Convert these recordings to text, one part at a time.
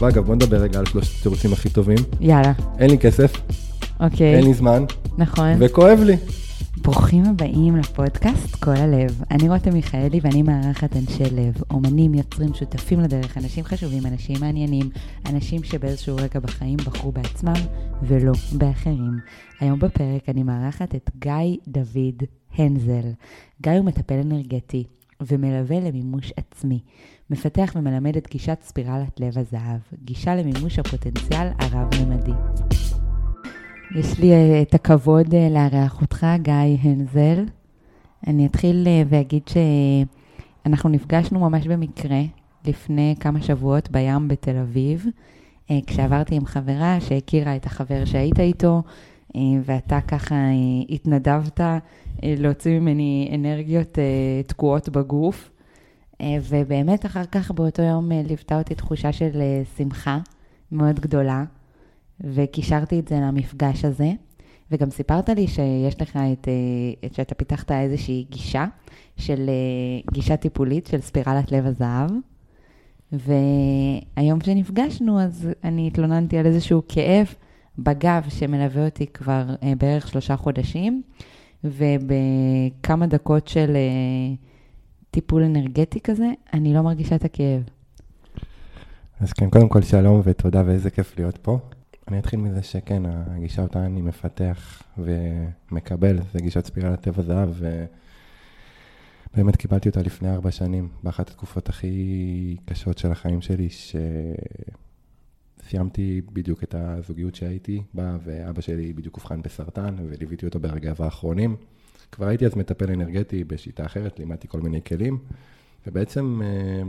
ואגב, בוא נדבר רגע על שלושת התירוצים הכי טובים. יאללה, אין לי כסף, אוקיי. אין לי זמן, נכון. וכואב לי. ברוכים הבאים לפודקאסט כל הלב. אני רותם מיכאלי ואני מארחת אנשי לב, אומנים, יוצרים, שותפים לדרך, אנשים חשובים, אנשים מעניינים, אנשים שבאיזשהו רגע בחיים בחרו בעצמם ולא באחרים. היום בפרק אני מארחת את גיא דוד הנזל. גיא הוא מטפל אנרגטי ומלווה למימוש עצמי. מפתח ומלמד את גישת ספירלת לב הזהב, גישה למימוש הפוטנציאל הרב-ממדי. יש לי אה, את הכבוד אה, לארח אותך, גיא הנזל. אני אתחיל אה, ואגיד שאנחנו נפגשנו ממש במקרה לפני כמה שבועות בים בתל אביב, כשעברתי עם חברה שהכירה את החבר שהיית איתו, ואתה ככה התנדבת להוציא ממני אנרגיות תקועות בגוף. אה, ובאמת אחר כך באותו יום אה, ליוותה אותי תחושה של אה, שמחה מאוד גדולה. וקישרתי את זה למפגש הזה, וגם סיפרת לי שיש לך את, את שאתה פיתחת איזושהי גישה של גישה טיפולית של ספירלת לב הזהב, והיום כשנפגשנו אז אני התלוננתי על איזשהו כאב בגב שמלווה אותי כבר בערך שלושה חודשים, ובכמה דקות של טיפול אנרגטי כזה, אני לא מרגישה את הכאב. אז כן, קודם כל שלום ותודה ואיזה כיף להיות פה. אני אתחיל מזה שכן, הגישה אותה אני מפתח ומקבל, זה גישת ספירלת טבע זהב, ובאמת קיבלתי אותה לפני ארבע שנים, באחת התקופות הכי קשות של החיים שלי, שסיימתי בדיוק את הזוגיות שהייתי בה, ואבא שלי בדיוק אובחן בסרטן, וליוויתי אותו ברגעיו האחרונים. כבר הייתי אז מטפל אנרגטי בשיטה אחרת, לימדתי כל מיני כלים, ובעצם אה,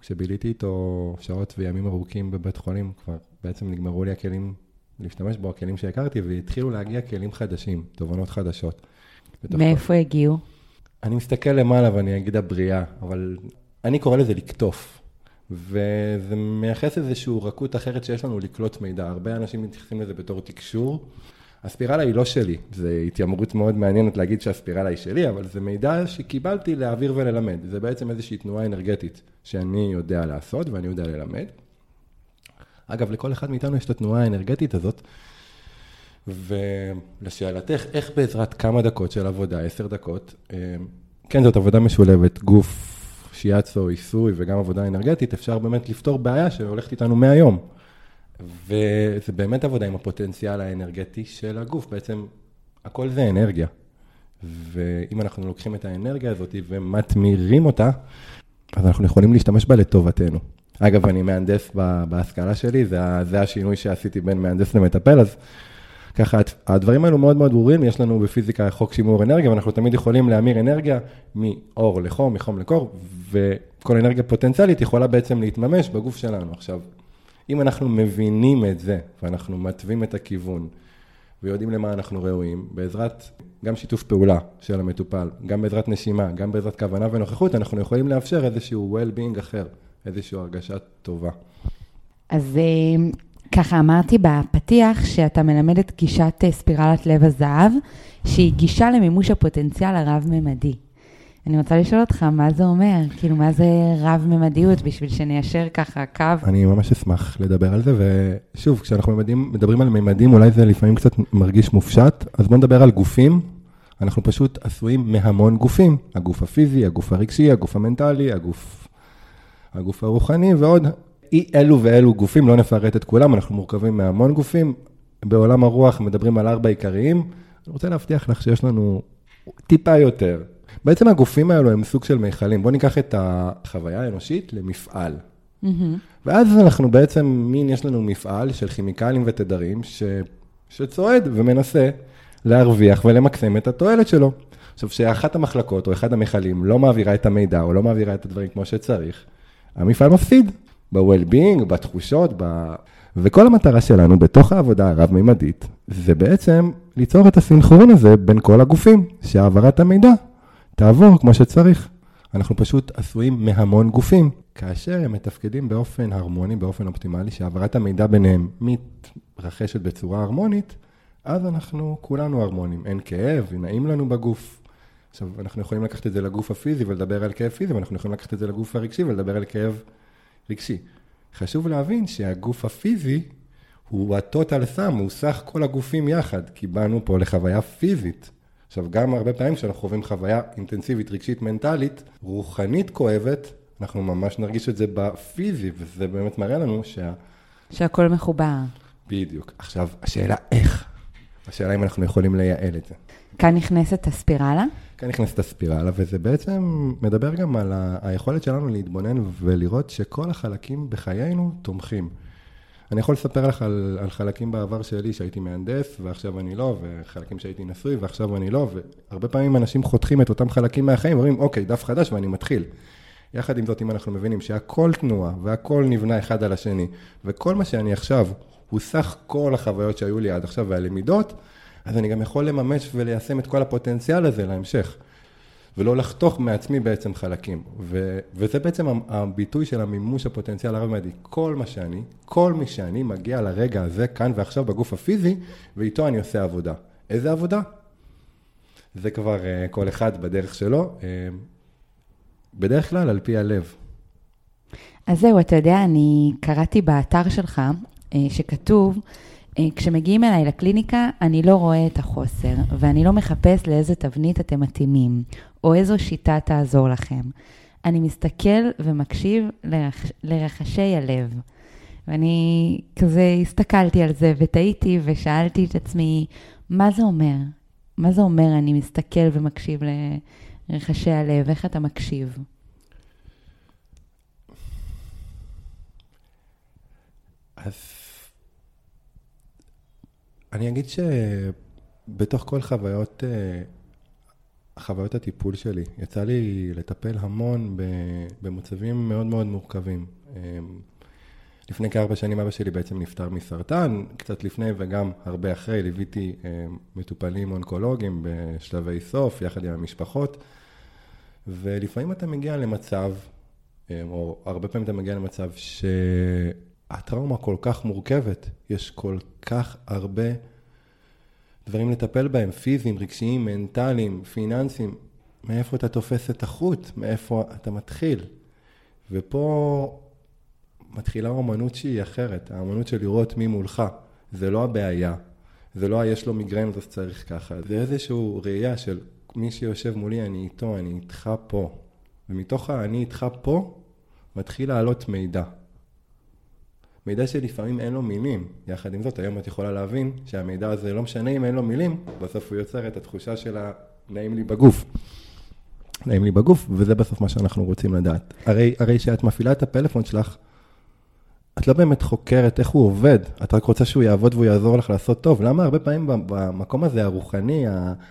כשביליתי איתו שעות וימים ארוכים בבית חולים, כבר בעצם נגמרו לי הכלים להשתמש בו, הכלים שהכרתי, והתחילו להגיע כלים חדשים, תובנות חדשות. מאיפה הגיעו? אני מסתכל למעלה ואני אגיד הבריאה, אבל אני קורא לזה לקטוף. וזה מייחס איזושהי רכות אחרת שיש לנו לקלוט מידע. הרבה אנשים מתייחסים לזה בתור תקשור. הספירלה היא לא שלי, זו התיימרות מאוד מעניינת להגיד שהספירלה היא שלי, אבל זה מידע שקיבלתי להעביר וללמד. זה בעצם איזושהי תנועה אנרגטית שאני יודע לעשות ואני יודע ללמד. אגב, לכל אחד מאיתנו יש את התנועה האנרגטית הזאת, ולשאלתך, איך בעזרת כמה דקות של עבודה, עשר דקות, אה, כן, זאת עבודה משולבת, גוף, שיאצו, עיסוי וגם עבודה אנרגטית, אפשר באמת לפתור בעיה שהולכת איתנו מהיום. וזה באמת עבודה עם הפוטנציאל האנרגטי של הגוף, בעצם הכל זה אנרגיה. ואם אנחנו לוקחים את האנרגיה הזאת ומטמירים אותה, אז אנחנו יכולים להשתמש בה לטובתנו. אגב, אני מהנדס בהשכלה שלי, זה, זה השינוי שעשיתי בין מהנדס למטפל, אז ככה, הדברים האלו מאוד מאוד ברורים, יש לנו בפיזיקה חוק שימור אנרגיה, ואנחנו תמיד יכולים להמיר אנרגיה מאור לחום, מחום לקור, וכל אנרגיה פוטנציאלית יכולה בעצם להתממש בגוף שלנו. עכשיו, אם אנחנו מבינים את זה, ואנחנו מתווים את הכיוון, ויודעים למה אנחנו ראויים, בעזרת גם שיתוף פעולה של המטופל, גם בעזרת נשימה, גם בעזרת כוונה ונוכחות, אנחנו יכולים לאפשר איזשהו well-being אחר, איזושהי הרגשה טובה. אז ככה אמרתי בפתיח שאתה מלמד את גישת ספירלת לב הזהב, שהיא גישה למימוש הפוטנציאל הרב-ממדי. אני רוצה לשאול אותך, מה זה אומר? כאילו, מה זה רב-ממדיות בשביל שניישר ככה קו? אני ממש אשמח לדבר על זה, ושוב, כשאנחנו ממדים, מדברים על ממדים, אולי זה לפעמים קצת מרגיש מופשט, אז בואו נדבר על גופים. אנחנו פשוט עשויים מהמון גופים, הגוף הפיזי, הגוף הרגשי, הגוף המנטלי, הגוף, הגוף הרוחני ועוד אי אלו ואלו גופים, לא נפרט את כולם, אנחנו מורכבים מהמון גופים. בעולם הרוח מדברים על ארבע עיקריים. אני רוצה להבטיח לך שיש לנו טיפה יותר. בעצם הגופים האלו הם סוג של מיכלים. בואו ניקח את החוויה האנושית למפעל. Mm-hmm. ואז אנחנו בעצם, מין, יש לנו מפעל של כימיקלים ותדרים ש... שצועד ומנסה להרוויח ולמקסם את התועלת שלו. עכשיו, שאחת המחלקות או אחד המכלים לא מעבירה את המידע או לא מעבירה את הדברים כמו שצריך, המפעל מפסיד. ב-well-being, בתחושות, ב... וכל המטרה שלנו בתוך העבודה הרב-מימדית, זה בעצם ליצור את הסינכרון הזה בין כל הגופים, שהעברת המידע תעבור כמו שצריך. אנחנו פשוט עשויים מהמון גופים, כאשר הם מתפקדים באופן הרמוני, באופן אופטימלי, שהעברת המידע ביניהם מתרחשת בצורה הרמונית, אז אנחנו כולנו הרמונים, אין כאב, נעים לנו בגוף. עכשיו, אנחנו יכולים לקחת את זה לגוף הפיזי ולדבר על כאב פיזי, ואנחנו יכולים לקחת את זה לגוף הרגשי ולדבר על כאב רגשי. חשוב להבין שהגוף הפיזי הוא הטוטל סם, הוא סך כל הגופים יחד, כי באנו פה לחוויה פיזית. עכשיו, גם הרבה פעמים כשאנחנו חווים חוויה אינטנסיבית, רגשית, מנטלית, רוחנית כואבת, אנחנו ממש נרגיש את זה בפיזי, וזה באמת מראה לנו שה... שהכל מחובר. בדיוק. עכשיו, השאלה איך. השאלה אם אנחנו יכולים לייעל את זה. כאן נכנסת הספירלה? כאן נכנסת הספירלה, וזה בעצם מדבר גם על היכולת שלנו להתבונן ולראות שכל החלקים בחיינו תומכים. אני יכול לספר לך על, על חלקים בעבר שלי שהייתי מהנדס, ועכשיו אני לא, וחלקים שהייתי נשוי, ועכשיו אני לא, והרבה פעמים אנשים חותכים את אותם חלקים מהחיים, ואומרים, אוקיי, דף חדש ואני מתחיל. יחד עם זאת, אם אנחנו מבינים שהכל תנועה, והכל נבנה אחד על השני, וכל מה שאני עכשיו, הוא סך כל החוויות שהיו לי עד עכשיו והלמידות, אז אני גם יכול לממש וליישם את כל הפוטנציאל הזה להמשך. ולא לחתוך מעצמי בעצם חלקים. ו- וזה בעצם הביטוי של המימוש הפוטנציאל הרב-ממדי. כל מה שאני, כל מי שאני, מגיע לרגע הזה, כאן ועכשיו בגוף הפיזי, ואיתו אני עושה עבודה. איזה עבודה? זה כבר uh, כל אחד בדרך שלו. Uh, בדרך כלל על פי הלב. אז זהו, אתה יודע, אני קראתי באתר שלך, אה, שכתוב, כשמגיעים אליי לקליניקה, אני לא רואה את החוסר, ואני לא מחפש לאיזה תבנית אתם מתאימים, או איזו שיטה תעזור לכם. אני מסתכל ומקשיב לרח... לרחשי הלב. ואני כזה הסתכלתי על זה ותהיתי ושאלתי את עצמי, מה זה אומר? מה זה אומר אני מסתכל ומקשיב לרחשי הלב? איך אתה מקשיב? אז אני אגיד שבתוך כל חוויות, אה, חוויות הטיפול שלי, יצא לי לטפל המון במצבים מאוד מאוד מורכבים. אה, לפני כארבע שנים אבא שלי בעצם נפטר מסרטן, קצת לפני וגם הרבה אחרי, ליוויתי אה, מטופלים אונקולוגיים בשלבי סוף, יחד עם המשפחות, ולפעמים אתה מגיע למצב, או הרבה פעמים אתה מגיע למצב ש... הטראומה כל כך מורכבת, יש כל כך הרבה דברים לטפל בהם, פיזיים, רגשיים, מנטליים, פיננסיים. מאיפה אתה תופס את החוט? מאיפה אתה מתחיל? ופה מתחילה אומנות שהיא אחרת, האומנות של לראות מי מולך. זה לא הבעיה, זה לא יש לו מיגרן אז צריך ככה, זה איזושהי ראייה של מי שיושב מולי, אני איתו, אני איתך פה. ומתוך ה"אני איתך פה" מתחיל לעלות מידע. מידע שלפעמים אין לו מילים. יחד עם זאת, היום את יכולה להבין שהמידע הזה, לא משנה אם אין לו מילים, בסוף הוא יוצר את התחושה של הנעים לי בגוף. נעים לי בגוף, וזה בסוף מה שאנחנו רוצים לדעת. הרי, הרי שאת מפעילה את הפלאפון שלך, את לא באמת חוקרת איך הוא עובד, את רק רוצה שהוא יעבוד והוא יעזור לך לעשות טוב. למה הרבה פעמים במקום הזה, הרוחני,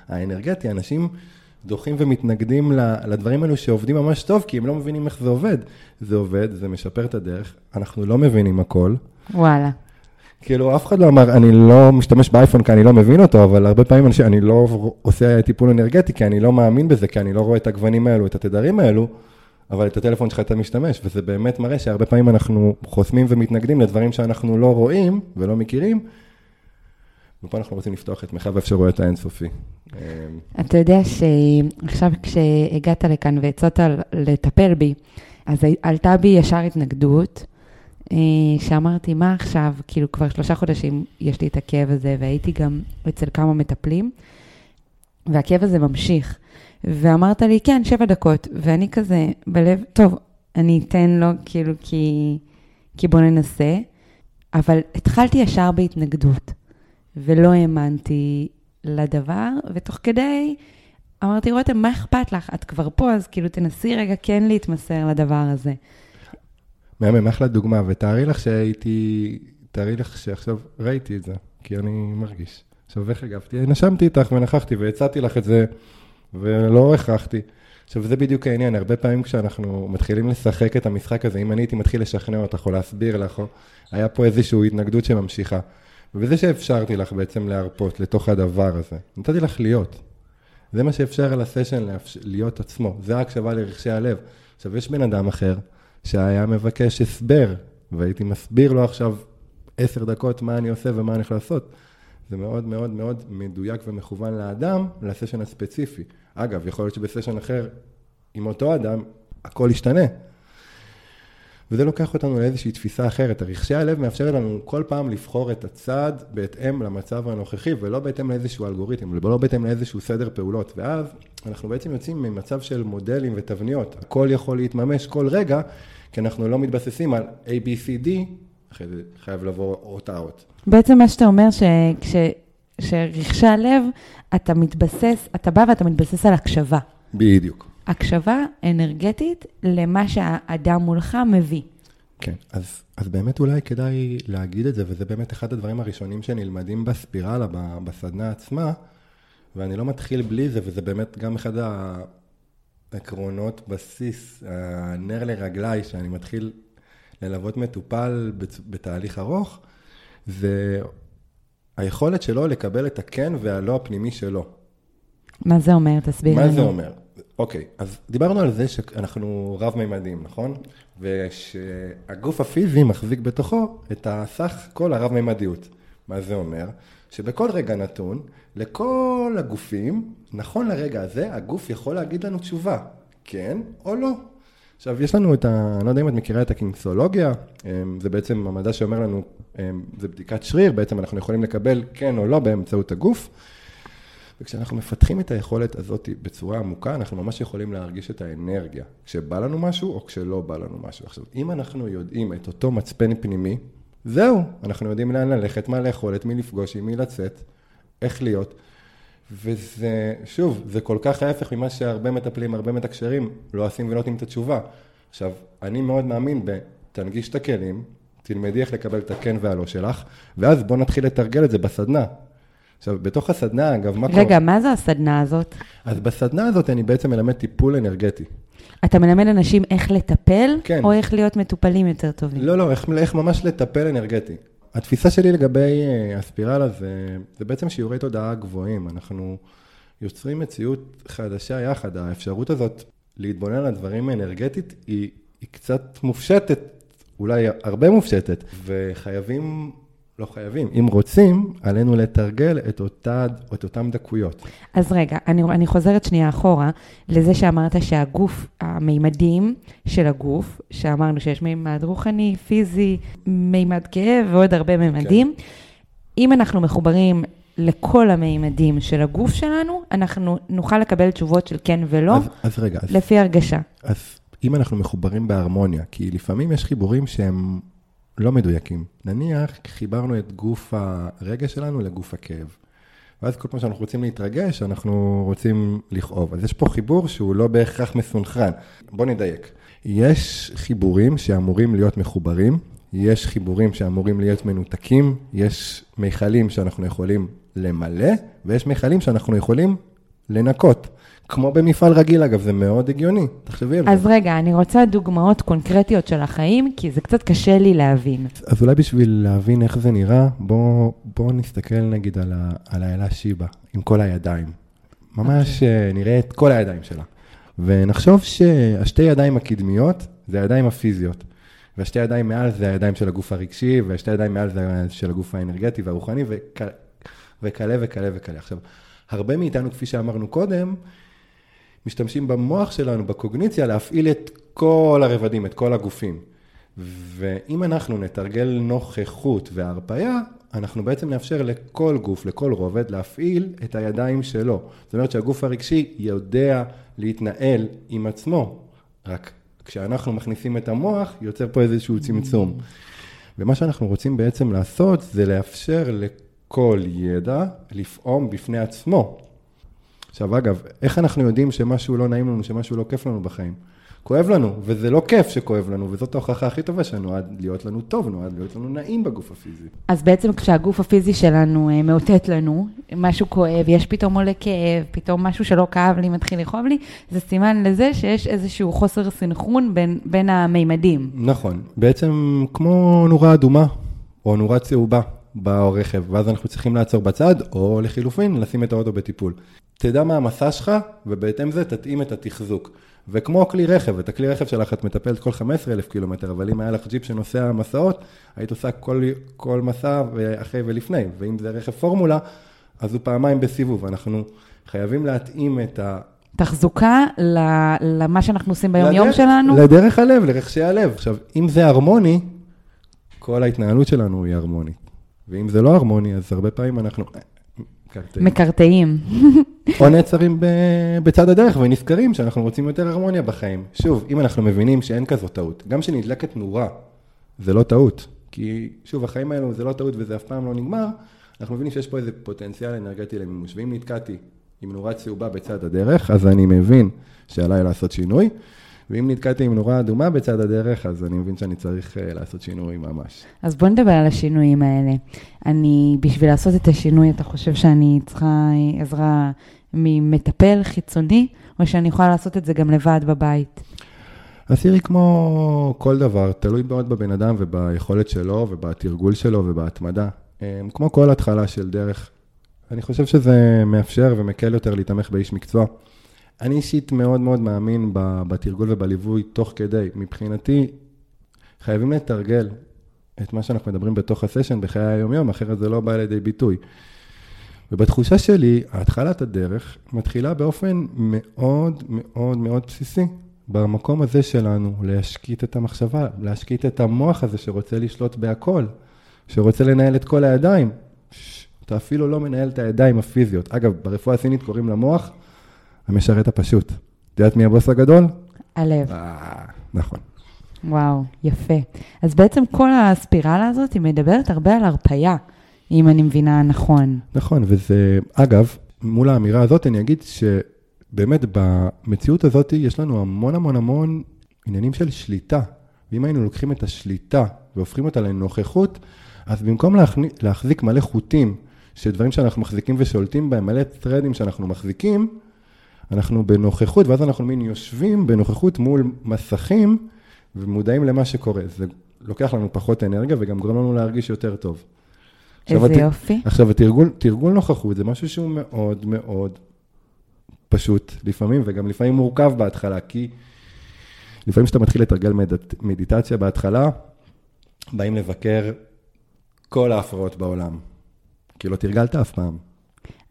האנרגטי, אנשים דוחים ומתנגדים לדברים האלו שעובדים ממש טוב, כי הם לא מבינים איך זה עובד. זה עובד, זה משפר את הדרך, אנחנו לא מבינים הכל. וואלה. כאילו, אף אחד לא אמר, אני לא משתמש באייפון כי אני לא מבין אותו, אבל הרבה פעמים אנשים, אני לא עושה טיפול אנרגטי כי אני לא מאמין בזה, כי אני לא רואה את הגוונים האלו, את התדרים האלו, אבל את הטלפון שלך אתה משתמש, וזה באמת מראה שהרבה פעמים אנחנו חוסמים ומתנגדים לדברים שאנחנו לא רואים ולא מכירים, ופה אנחנו רוצים לפתוח את מרחב האפשרויות האינסופי. אתה יודע שעכשיו כשהגעת לכאן והצעת לטפל בי, אז עלתה בי ישר התנגדות, אה, שאמרתי, מה עכשיו? כאילו, כבר שלושה חודשים יש לי את הכאב הזה, והייתי גם אצל כמה מטפלים, והכאב הזה ממשיך. ואמרת לי, כן, שבע דקות, ואני כזה בלב, טוב, אני אתן לו, כאילו, כי, כי בוא ננסה, אבל התחלתי ישר בהתנגדות. ולא האמנתי לדבר, ותוך כדי אמרתי, רותם, מה אכפת לך? את כבר פה, אז כאילו תנסי רגע כן להתמסר לדבר הזה. מהמם, אחלה דוגמה, ותארי לך שהייתי, תארי לך שעכשיו ראיתי את זה, כי אני מרגיש. עכשיו, איך הגבתי? נשמתי איתך ונכחתי והצעתי לך את זה, ולא הכרחתי. עכשיו, זה בדיוק העניין, הרבה פעמים כשאנחנו מתחילים לשחק את המשחק הזה, אם אני הייתי מתחיל לשכנע אותך או להסביר לך, היה פה איזושהי התנגדות שממשיכה. ובזה שאפשרתי לך בעצם להרפות לתוך הדבר הזה, נתתי לך להיות. זה מה שאפשר לסשן להיות עצמו, זה ההקשבה לרכשי הלב. עכשיו, יש בן אדם אחר שהיה מבקש הסבר, והייתי מסביר לו עכשיו עשר דקות מה אני עושה ומה אני יכול לעשות. זה מאוד מאוד מאוד מדויק ומכוון לאדם, לסשן הספציפי. אגב, יכול להיות שבסשן אחר, עם אותו אדם, הכל ישתנה. וזה לוקח אותנו לאיזושהי תפיסה אחרת. רכשי הלב מאפשר לנו כל פעם לבחור את הצד בהתאם למצב הנוכחי, ולא בהתאם לאיזשהו אלגוריתם, ולא בהתאם לאיזשהו סדר פעולות. ואז אנחנו בעצם יוצאים ממצב של מודלים ותבניות. הכל יכול להתממש כל רגע, כי אנחנו לא מתבססים על A, B, C, D, אחרי זה חייב לבוא אות. בעצם מה שאתה אומר, שכש... שרכשי הלב, אתה מתבסס, אתה בא ואתה מתבסס על הקשבה. בדיוק. הקשבה אנרגטית למה שהאדם מולך מביא. כן, אז, אז באמת אולי כדאי להגיד את זה, וזה באמת אחד הדברים הראשונים שנלמדים בספירלה, בסדנה עצמה, ואני לא מתחיל בלי זה, וזה באמת גם אחד העקרונות בסיס, הנר לרגליי, שאני מתחיל ללוות מטופל בתהליך ארוך, זה היכולת שלו לקבל את הכן והלא הפנימי שלו. מה זה אומר? תסביר לנו. מה זה אומר? אוקיי, אז דיברנו על זה שאנחנו רב-מימדיים, נכון? ושהגוף הפיזי מחזיק בתוכו את הסך כל הרב-מימדיות. מה זה אומר? שבכל רגע נתון, לכל הגופים, נכון לרגע הזה, הגוף יכול להגיד לנו תשובה, כן או לא. עכשיו, יש לנו את ה... אני לא יודע אם את מכירה את הקינקסולוגיה, אמ, זה בעצם המדע שאומר לנו, אמ, זה בדיקת שריר, בעצם אנחנו יכולים לקבל כן או לא באמצעות הגוף. וכשאנחנו מפתחים את היכולת הזאת בצורה עמוקה, אנחנו ממש יכולים להרגיש את האנרגיה, כשבא לנו משהו או כשלא בא לנו משהו. עכשיו, אם אנחנו יודעים את אותו מצפן פנימי, זהו, אנחנו יודעים לאן ללכת, מה לאכול, את מי לפגוש, עם מי לצאת, איך להיות. וזה, שוב, זה כל כך ההפך ממה שהרבה מטפלים, הרבה מתקשרים, לא עושים ולא נותנים את התשובה. עכשיו, אני מאוד מאמין בתנגיש את הכלים, תלמדי איך לקבל את הכן והלא שלך, ואז בוא נתחיל לתרגל את זה בסדנה. עכשיו, בתוך הסדנה, אגב, מה קורה? רגע, מה זה הסדנה הזאת? אז בסדנה הזאת אני בעצם מלמד טיפול אנרגטי. אתה מלמד אנשים איך לטפל, כן. או איך להיות מטופלים יותר טובים? לא, לא, איך, איך ממש לטפל אנרגטי. התפיסה שלי לגבי אה, הספירלה זה, זה בעצם שיעורי תודעה גבוהים. אנחנו יוצרים מציאות חדשה יחד. האפשרות הזאת להתבונן על הדברים האנרגטית היא, היא קצת מופשטת, אולי הרבה מופשטת, וחייבים לא חייבים. אם רוצים, עלינו לתרגל את, אותה, את אותם דקויות. אז רגע, אני, אני חוזרת שנייה אחורה לזה שאמרת שהגוף, המימדים של הגוף, שאמרנו שיש מימד רוחני, פיזי, מימד כאב ועוד הרבה מימדים. כן. אם אנחנו מחוברים לכל המימדים של הגוף שלנו, אנחנו נוכל לקבל תשובות של כן ולא, אז, אז רגע, לפי אז, הרגשה. אז אם אנחנו מחוברים בהרמוניה, כי לפעמים יש חיבורים שהם לא מדויקים. נניח חיברנו את גוף הרגש שלנו לגוף הכאב. ואז כל פעם שאנחנו רוצים להתרגש, אנחנו רוצים לכאוב. אז יש פה חיבור שהוא לא בהכרח מסונכרן. בוא נדייק. יש חיבורים שאמורים להיות מחוברים, יש חיבורים שאמורים להיות מנותקים, יש מכלים שאנחנו יכולים למלא, ויש מכלים שאנחנו יכולים לנקות. כמו במפעל רגיל, אגב, זה מאוד הגיוני, תחשבי על זה. אז רגע, אני רוצה דוגמאות קונקרטיות של החיים, כי זה קצת קשה לי להבין. אז אולי בשביל להבין איך זה נראה, בואו בוא נסתכל נגיד על, ה, על האלה שיבה, עם כל הידיים. ממש okay. אוקיי. אה, נראה את כל הידיים שלה. ונחשוב שהשתי ידיים הקדמיות זה הידיים הפיזיות. והשתי ידיים מעל זה הידיים של הגוף הרגשי, והשתי ידיים מעל זה של הגוף האנרגטי והרוחני, וכאלה וכאלה וכאלה. עכשיו, הרבה מאיתנו, כפי שאמרנו קודם, משתמשים במוח שלנו, בקוגניציה, להפעיל את כל הרבדים, את כל הגופים. ואם אנחנו נתרגל נוכחות והרפאיה, אנחנו בעצם נאפשר לכל גוף, לכל רובד, להפעיל את הידיים שלו. זאת אומרת שהגוף הרגשי יודע להתנהל עם עצמו, רק כשאנחנו מכניסים את המוח, יוצר פה איזשהו צמצום. ומה שאנחנו רוצים בעצם לעשות, זה לאפשר לכל ידע לפעום בפני עצמו. עכשיו, אגב, איך אנחנו יודעים שמשהו לא נעים לנו, שמשהו לא כיף לנו בחיים? כואב לנו, וזה לא כיף שכואב לנו, וזאת ההוכחה הכי טובה שנועד להיות לנו טוב, נועד להיות לנו נעים בגוף הפיזי. אז בעצם כשהגוף הפיזי שלנו אה, מאותת לנו, משהו כואב, יש פתאום עולה כאב, פתאום משהו שלא כאב לי מתחיל לכאוב לי, זה סימן לזה שיש איזשהו חוסר סנכרון בין, בין המימדים. נכון, בעצם כמו נורה אדומה, או נורה צהובה. ברכב, ואז אנחנו צריכים לעצור בצד, או לחילופין, לשים את האוטו בטיפול. תדע מה המסע שלך, ובהתאם זה תתאים את התחזוק. וכמו כלי רכב, את הכלי רכב שלך את מטפלת כל 15,000 קילומטר, אבל אם היה לך ג'יפ שנוסע מסעות, היית עושה כל, כל מסע אחרי ולפני, ואם זה רכב פורמולה, אז הוא פעמיים בסיבוב. אנחנו חייבים להתאים את תחזוקה ל- למה שאנחנו עושים ביום-יום שלנו? לדרך הלב, לרחשי הלב. עכשיו, אם זה הרמוני, כל ההתנהלות שלנו היא הרמונית. ואם זה לא הרמוני, אז הרבה פעמים אנחנו... קרטעים. מקרטעים. או נעצרים ב- בצד הדרך ונזכרים שאנחנו רוצים יותר הרמוניה בחיים. שוב, אם אנחנו מבינים שאין כזאת טעות, גם כשנדלקת נורה, זה לא טעות. כי שוב, החיים האלו זה לא טעות וזה אף פעם לא נגמר, אנחנו מבינים שיש פה איזה פוטנציאל אנרגטי למימוש. ואם נתקעתי עם נורה צהובה בצד הדרך, אז אני מבין שעליי לעשות שינוי. ואם נתקעתי עם נורה אדומה בצד הדרך, אז אני מבין שאני צריך אה, לעשות שינוי ממש. אז בוא נדבר על השינויים האלה. אני, בשביל לעשות את השינוי, אתה חושב שאני צריכה עזרה ממטפל חיצוני, או שאני יכולה לעשות את זה גם לבד בבית? אז תראי, כמו כל דבר, תלוי מאוד בבן אדם וביכולת שלו ובתרגול שלו ובהתמדה. אה, כמו כל התחלה של דרך, אני חושב שזה מאפשר ומקל יותר להתמך באיש מקצוע. אני אישית מאוד מאוד מאמין בתרגול ובליווי תוך כדי. מבחינתי, חייבים לתרגל את מה שאנחנו מדברים בתוך הסשן בחיי היום-יום, אחרת זה לא בא לידי ביטוי. ובתחושה שלי, התחלת הדרך מתחילה באופן מאוד מאוד מאוד בסיסי. במקום הזה שלנו, להשקיט את המחשבה, להשקיט את המוח הזה שרוצה לשלוט בהכל, שרוצה לנהל את כל הידיים. אתה אפילו לא מנהל את הידיים הפיזיות. אגב, ברפואה הסינית קוראים למוח המשרת הפשוט. את יודעת מי הבוס הגדול? הלב. אה, נכון. וואו, יפה. אז בעצם כל הספירלה הזאת, היא מדברת הרבה על הרפייה, אם אני מבינה נכון. נכון, וזה, אגב, מול האמירה הזאת אני אגיד שבאמת במציאות הזאת יש לנו המון המון המון עניינים של שליטה. ואם היינו לוקחים את השליטה והופכים אותה לנוכחות, אז במקום להכני, להחזיק מלא חוטים, שדברים שאנחנו מחזיקים ושולטים בהם, מלא טרדים שאנחנו מחזיקים, אנחנו בנוכחות, ואז אנחנו מין יושבים בנוכחות מול מסכים ומודעים למה שקורה. זה לוקח לנו פחות אנרגיה וגם גורם לנו להרגיש יותר טוב. עכשיו, איזה הת- יופי. עכשיו, התרגול, תרגול נוכחות זה משהו שהוא מאוד מאוד פשוט לפעמים, וגם לפעמים מורכב בהתחלה, כי לפעמים כשאתה מתחיל לתרגל מדיט, מדיטציה בהתחלה, באים לבקר כל ההפרעות בעולם. כי לא תרגלת אף פעם.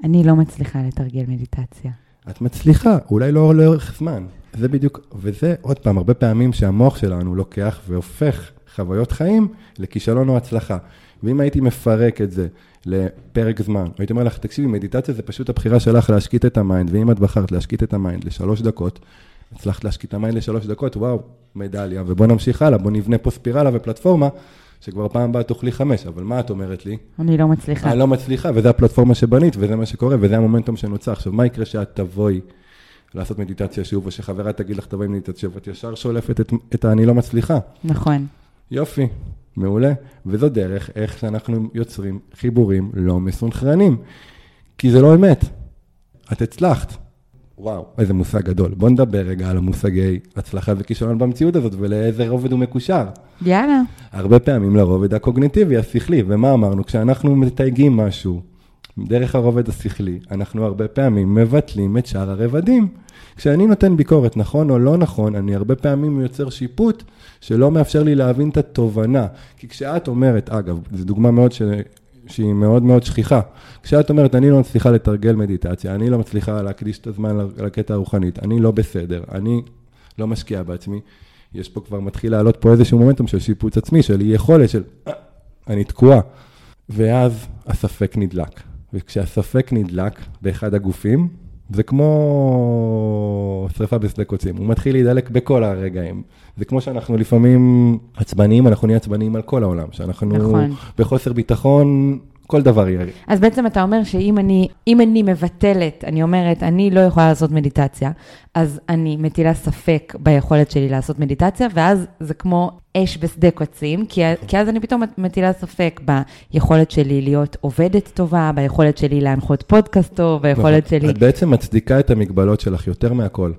אני לא מצליחה לתרגל מדיטציה. את מצליחה, אולי לא לאורך זמן. זה בדיוק, וזה עוד פעם, הרבה פעמים שהמוח שלנו לוקח והופך חוויות חיים לכישלון או הצלחה. ואם הייתי מפרק את זה לפרק זמן, הייתי אומר לך, תקשיבי, מדיטציה זה פשוט הבחירה שלך להשקיט את ה mind, ואם את בחרת להשקיט את ה mind לשלוש דקות, הצלחת להשקיט את ה mind לשלוש דקות, וואו, מדליה, ובוא נמשיך הלאה, בוא נבנה פה ספירלה ופלטפורמה, שכבר פעם הבאה תאכלי חמש, אבל מה את אומרת לי? אני לא מצליחה. אני לא מצליחה, וזו הפלטפורמה שבנית, וזה מה שקורה, וזה המומנטום שנוצר. עכשיו, מה יקרה שאת תבואי לעשות מדיטציה שוב, או שחברה תגיד לך, תבואי מדיטציה, ואת ישר שולפת את, את ה"אני לא מצליחה"? נכון. יופי, מעולה. וזו דרך איך שאנחנו יוצרים חיבורים לא מסונכרנים. כי זה לא אמת. את הצלחת. וואו, איזה מושג גדול. בוא נדבר רגע על המושגי הצלחה וכישלון במציאות הזאת, ולאיזה רובד הוא מקושר. יאללה. הרבה פעמים לרובד הקוגניטיבי, השכלי, ומה אמרנו? כשאנחנו מתייגים משהו דרך הרובד השכלי, אנחנו הרבה פעמים מבטלים את שאר הרבדים. כשאני נותן ביקורת נכון או לא נכון, אני הרבה פעמים יוצר שיפוט שלא מאפשר לי להבין את התובנה. כי כשאת אומרת, אגב, זו דוגמה מאוד ש... שהיא מאוד מאוד שכיחה. כשאת אומרת, אני לא מצליחה לתרגל מדיטציה, אני לא מצליחה להקדיש את הזמן לקטע הרוחנית, אני לא בסדר, אני לא משקיע בעצמי, יש פה כבר מתחיל לעלות פה איזשהו מומנטום של שיפוץ עצמי, של אי יכולת, של "אה, אני תקועה. ואז הספק נדלק. וכשהספק נדלק באחד הגופים, זה כמו שרפה בשדה קוצים, הוא מתחיל להידלק בכל הרגעים. זה כמו שאנחנו לפעמים עצבניים, אנחנו נהיה עצבניים על כל העולם, שאנחנו נכון. בחוסר ביטחון, כל דבר יהיה. אז בעצם אתה אומר שאם אני, אם אני מבטלת, אני אומרת, אני לא יכולה לעשות מדיטציה, אז אני מטילה ספק ביכולת שלי לעשות מדיטציה, ואז זה כמו אש בשדה קוצים, כי, כי אז אני פתאום מטילה ספק ביכולת שלי להיות עובדת טובה, ביכולת שלי להנחות פודקאסט טוב, ביכולת נכון. שלי... את בעצם מצדיקה את המגבלות שלך יותר מהכל.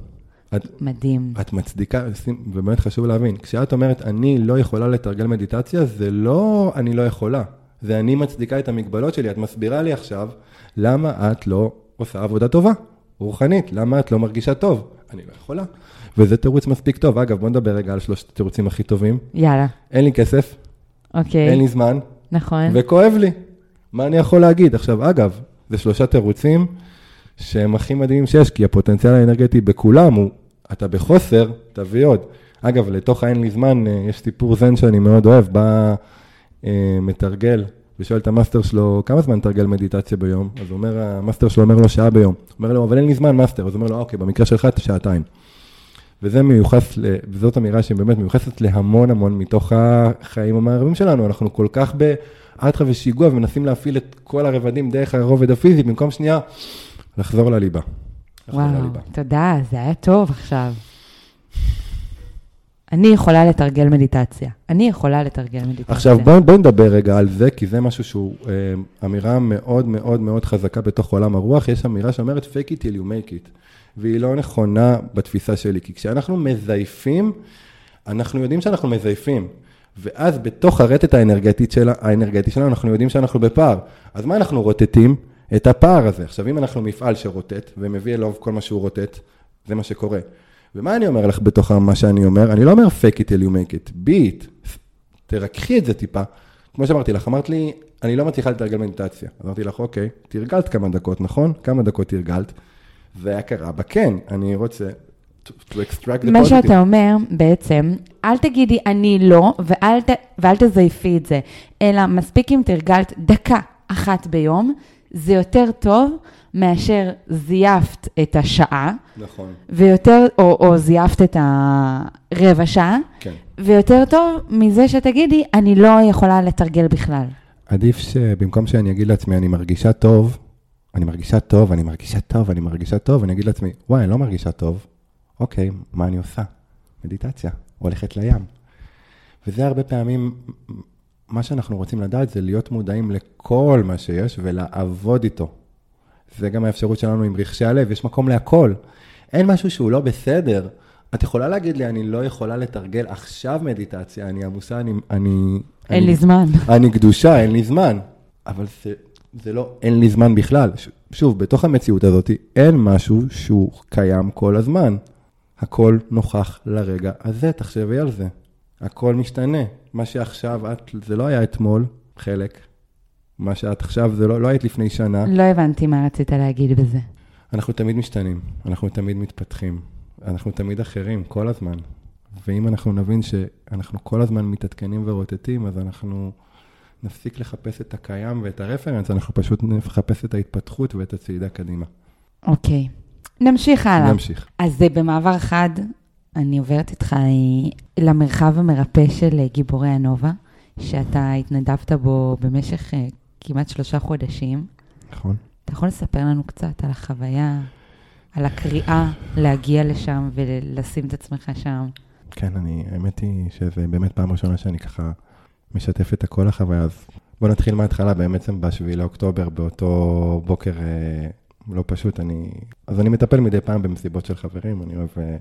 את, מדהים. את מצדיקה, ובאמת חשוב להבין, כשאת אומרת, אני לא יכולה לתרגל מדיטציה, זה לא אני לא יכולה, זה אני מצדיקה את המגבלות שלי. את מסבירה לי עכשיו, למה את לא עושה עבודה טובה, רוחנית, למה את לא מרגישה טוב? אני לא יכולה. וזה תירוץ מספיק טוב. אגב, בוא נדבר רגע על שלושת התירוצים הכי טובים. יאללה, אין לי כסף, אוקיי. אין לי זמן, נכון. וכואב לי. מה אני יכול להגיד? עכשיו, אגב, זה שלושה תירוצים שהם הכי מדהימים שיש, כי הפוטנציאל האנרגטי בכולם הוא, אתה בחוסר, תביא עוד. אגב, לתוך האין לי זמן, אה, יש סיפור זן שאני מאוד אוהב, בא אה, מתרגל ושואל את המאסטר שלו, כמה זמן תרגל מדיטציה ביום? אז אומר, המאסטר שלו אומר לו, שעה ביום. אומר לו, אבל אין לי זמן, מאסטר. אז אומר לו, אוקיי, במקרה שלך, שעתיים. וזה מיוחס, וזאת אמירה שהיא באמת מיוחסת להמון המון מתוך החיים המערבים שלנו. אנחנו כל כך באטחה ושיגוע ומנסים להפעיל את כל הרבדים דרך הרובד הפיזי, במקום שנייה לחזור לליבה. וואו, לליבה. תודה, זה היה טוב עכשיו. אני יכולה לתרגל מדיטציה. אני יכולה לתרגל מדיטציה. עכשיו בואי בוא נדבר רגע על זה, כי זה משהו שהוא אה, אמירה מאוד מאוד מאוד חזקה בתוך עולם הרוח. יש אמירה שאומרת fake it till you make it. והיא לא נכונה בתפיסה שלי, כי כשאנחנו מזייפים, אנחנו יודעים שאנחנו מזייפים. ואז בתוך הרטט האנרגטית שלה, האנרגטי שלנו, אנחנו יודעים שאנחנו בפער. אז מה אנחנו רוטטים? את הפער הזה. עכשיו, אם אנחנו מפעל שרוטט ומביא אליו כל מה שהוא רוטט, זה מה שקורה. ומה אני אומר לך בתוך מה שאני אומר? אני לא אומר fake it till you make it, be it, תרככי את זה טיפה. כמו שאמרתי לך, אמרת לי, אני לא מצליחה לתרגל מדיטציה. אמרתי לך, אוקיי, תרגלת כמה דקות, נכון? כמה דקות תרגלת? זה היה קרה בכן, אני רוצה to, to extract the מה שאתה אומר בעצם, אל תגידי אני לא, ואל, ת, ואל תזייפי את זה, אלא מספיק אם תרגלת דקה אחת ביום, זה יותר טוב מאשר זייפת את השעה. נכון. ויותר, או, או זייפת את הרבע שעה. כן. ויותר טוב מזה שתגידי, אני לא יכולה לתרגל בכלל. עדיף שבמקום שאני אגיד לעצמי, אני מרגישה טוב, אני מרגישה טוב, אני מרגישה טוב, אני מרגישה טוב, אני אגיד לעצמי, וואי, אני לא מרגישה טוב. אוקיי, מה אני עושה? מדיטציה, הולכת לים. וזה הרבה פעמים, מה שאנחנו רוצים לדעת זה להיות מודעים לכל מה שיש ולעבוד איתו. זה גם האפשרות שלנו עם רכשי הלב, יש מקום להכל. אין משהו שהוא לא בסדר. את יכולה להגיד לי, אני לא יכולה לתרגל עכשיו מדיטציה, אני עמוסה, אני... אני אין אני, לי זמן. אני קדושה, אין לי זמן. אבל זה, זה לא, אין לי זמן בכלל. שוב, בתוך המציאות הזאת, אין משהו שהוא קיים כל הזמן. הכל נוכח לרגע הזה, תחשבי על זה. הכל משתנה. מה שעכשיו את, זה לא היה אתמול, חלק. מה שאת עכשיו, זה לא, לא היית לפני שנה. לא הבנתי מה רצית להגיד בזה. אנחנו תמיד משתנים, אנחנו תמיד מתפתחים, אנחנו תמיד אחרים, כל הזמן. ואם אנחנו נבין שאנחנו כל הזמן מתעדכנים ורוטטים, אז אנחנו נפסיק לחפש את הקיים ואת הרפרנס, אנחנו פשוט נחפש את ההתפתחות ואת הצעידה קדימה. אוקיי, נמשיך הלאה. נמשיך. אז במעבר חד, אני עוברת איתך אה, למרחב המרפא של אה, גיבורי הנובה, שאתה התנדבת בו במשך אה, כמעט שלושה חודשים. נכון. אתה יכול לספר לנו קצת על החוויה, על הקריאה להגיע לשם ולשים את עצמך שם? כן, אני, האמת היא שזה באמת פעם ראשונה שאני ככה משתף את כל החוויה, אז בוא נתחיל מההתחלה, בעצם ב-7 לאוקטובר, באותו בוקר אה, לא פשוט, אני... אז אני מטפל מדי פעם במסיבות של חברים, אני אוהב אה,